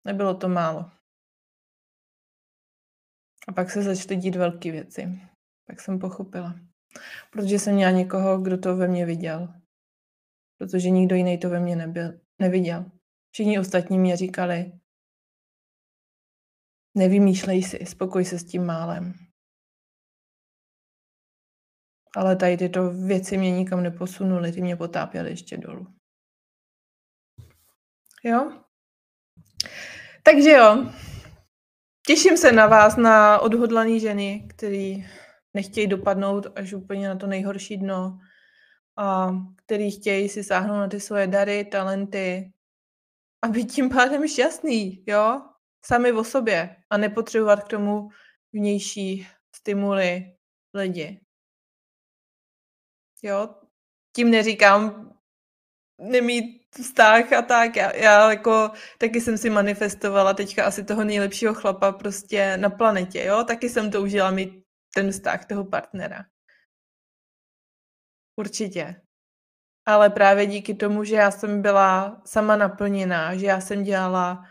Nebylo to málo. A pak se začaly dít velké věci. Tak jsem pochopila. Protože jsem měla někoho, kdo to ve mně viděl. Protože nikdo jiný to ve mně nebyl, neviděl. Všichni ostatní mě říkali, nevymýšlej si, spokoj se s tím málem. Ale tady tyto věci mě nikam neposunuly, ty mě potápěly ještě dolů. Jo? Takže jo, těším se na vás, na odhodlaný ženy, který nechtějí dopadnout až úplně na to nejhorší dno a který chtějí si sáhnout na ty svoje dary, talenty a být tím pádem šťastný, jo? Sami o sobě a nepotřebovat k tomu vnější stimuly lidi. Jo? Tím neříkám nemít vztah a tak. Já, já jako taky jsem si manifestovala teďka asi toho nejlepšího chlapa prostě na planetě, jo? Taky jsem to užila mít ten vztah toho partnera. Určitě. Ale právě díky tomu, že já jsem byla sama naplněná, že já jsem dělala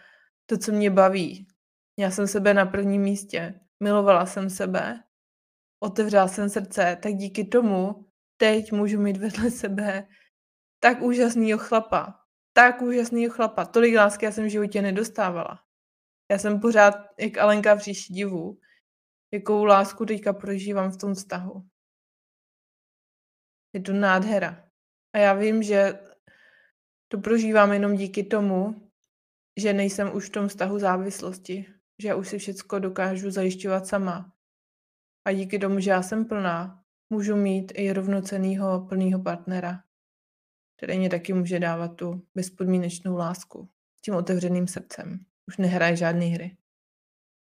to, co mě baví. Já jsem sebe na prvním místě. Milovala jsem sebe. Otevřela jsem srdce. Tak díky tomu teď můžu mít vedle sebe tak úžasnýho chlapa. Tak úžasnýho chlapa. Tolik lásky já jsem v životě nedostávala. Já jsem pořád jak Alenka v říši divu. Jakou lásku teďka prožívám v tom vztahu. Je to nádhera. A já vím, že to prožívám jenom díky tomu, že nejsem už v tom vztahu závislosti. Že já už si všechno dokážu zajišťovat sama. A díky tomu, že já jsem plná, můžu mít i rovnocenýho plného partnera, který mě taky může dávat tu bezpodmínečnou lásku tím otevřeným srdcem. Už nehraje žádné hry.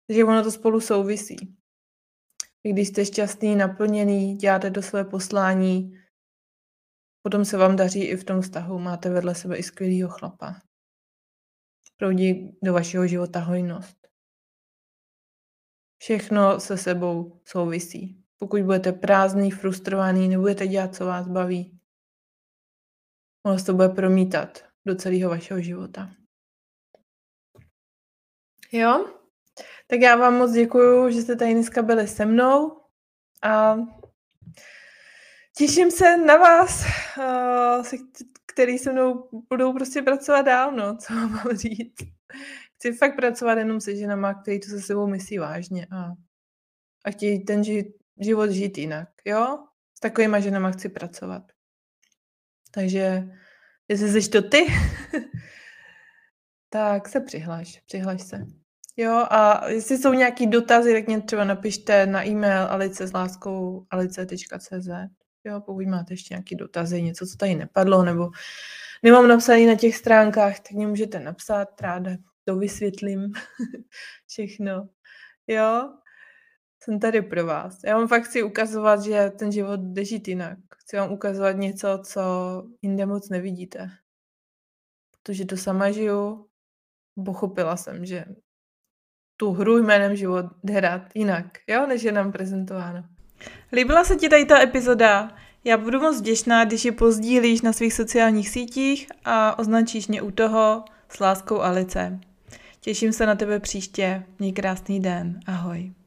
Takže ono to spolu souvisí. Když jste šťastný, naplněný, děláte do své poslání, potom se vám daří i v tom vztahu, máte vedle sebe i skvělýho chlapa. Proudí do vašeho života hojnost. Všechno se sebou souvisí. Pokud budete prázdný, frustrovaný, nebudete dělat, co vás baví, ono se to bude promítat do celého vašeho života. Jo? Tak já vám moc děkuju, že jste tady dneska byli se mnou a těším se na vás, který se mnou budou prostě pracovat dál, no, co mám říct. Chci fakt pracovat jenom se ženama, který to se sebou myslí vážně a, a chtějí ten ži, život žít jinak, jo? S takovýma ženama chci pracovat. Takže jestli jsi to ty, tak se přihlaš, přihlaš se. Jo, a jestli jsou nějaký dotazy, tak mě třeba napište na e-mail alice s láskou alice.cz. Jo, pokud máte ještě nějaký dotazy, něco, co tady nepadlo, nebo nemám napsaný na těch stránkách, tak mě můžete napsat, ráda to vysvětlím všechno. Jo, jsem tady pro vás. Já vám fakt chci ukazovat, že ten život jde žít jinak. Chci vám ukazovat něco, co jinde moc nevidíte. Protože to sama žiju, pochopila jsem, že tu hru jménem život hrát jinak, jo, než je nám prezentováno. Líbila se ti tady ta epizoda? Já budu moc vděčná, když ji pozdílíš na svých sociálních sítích a označíš mě u toho s láskou Alice. Těším se na tebe příště. Měj krásný den. Ahoj.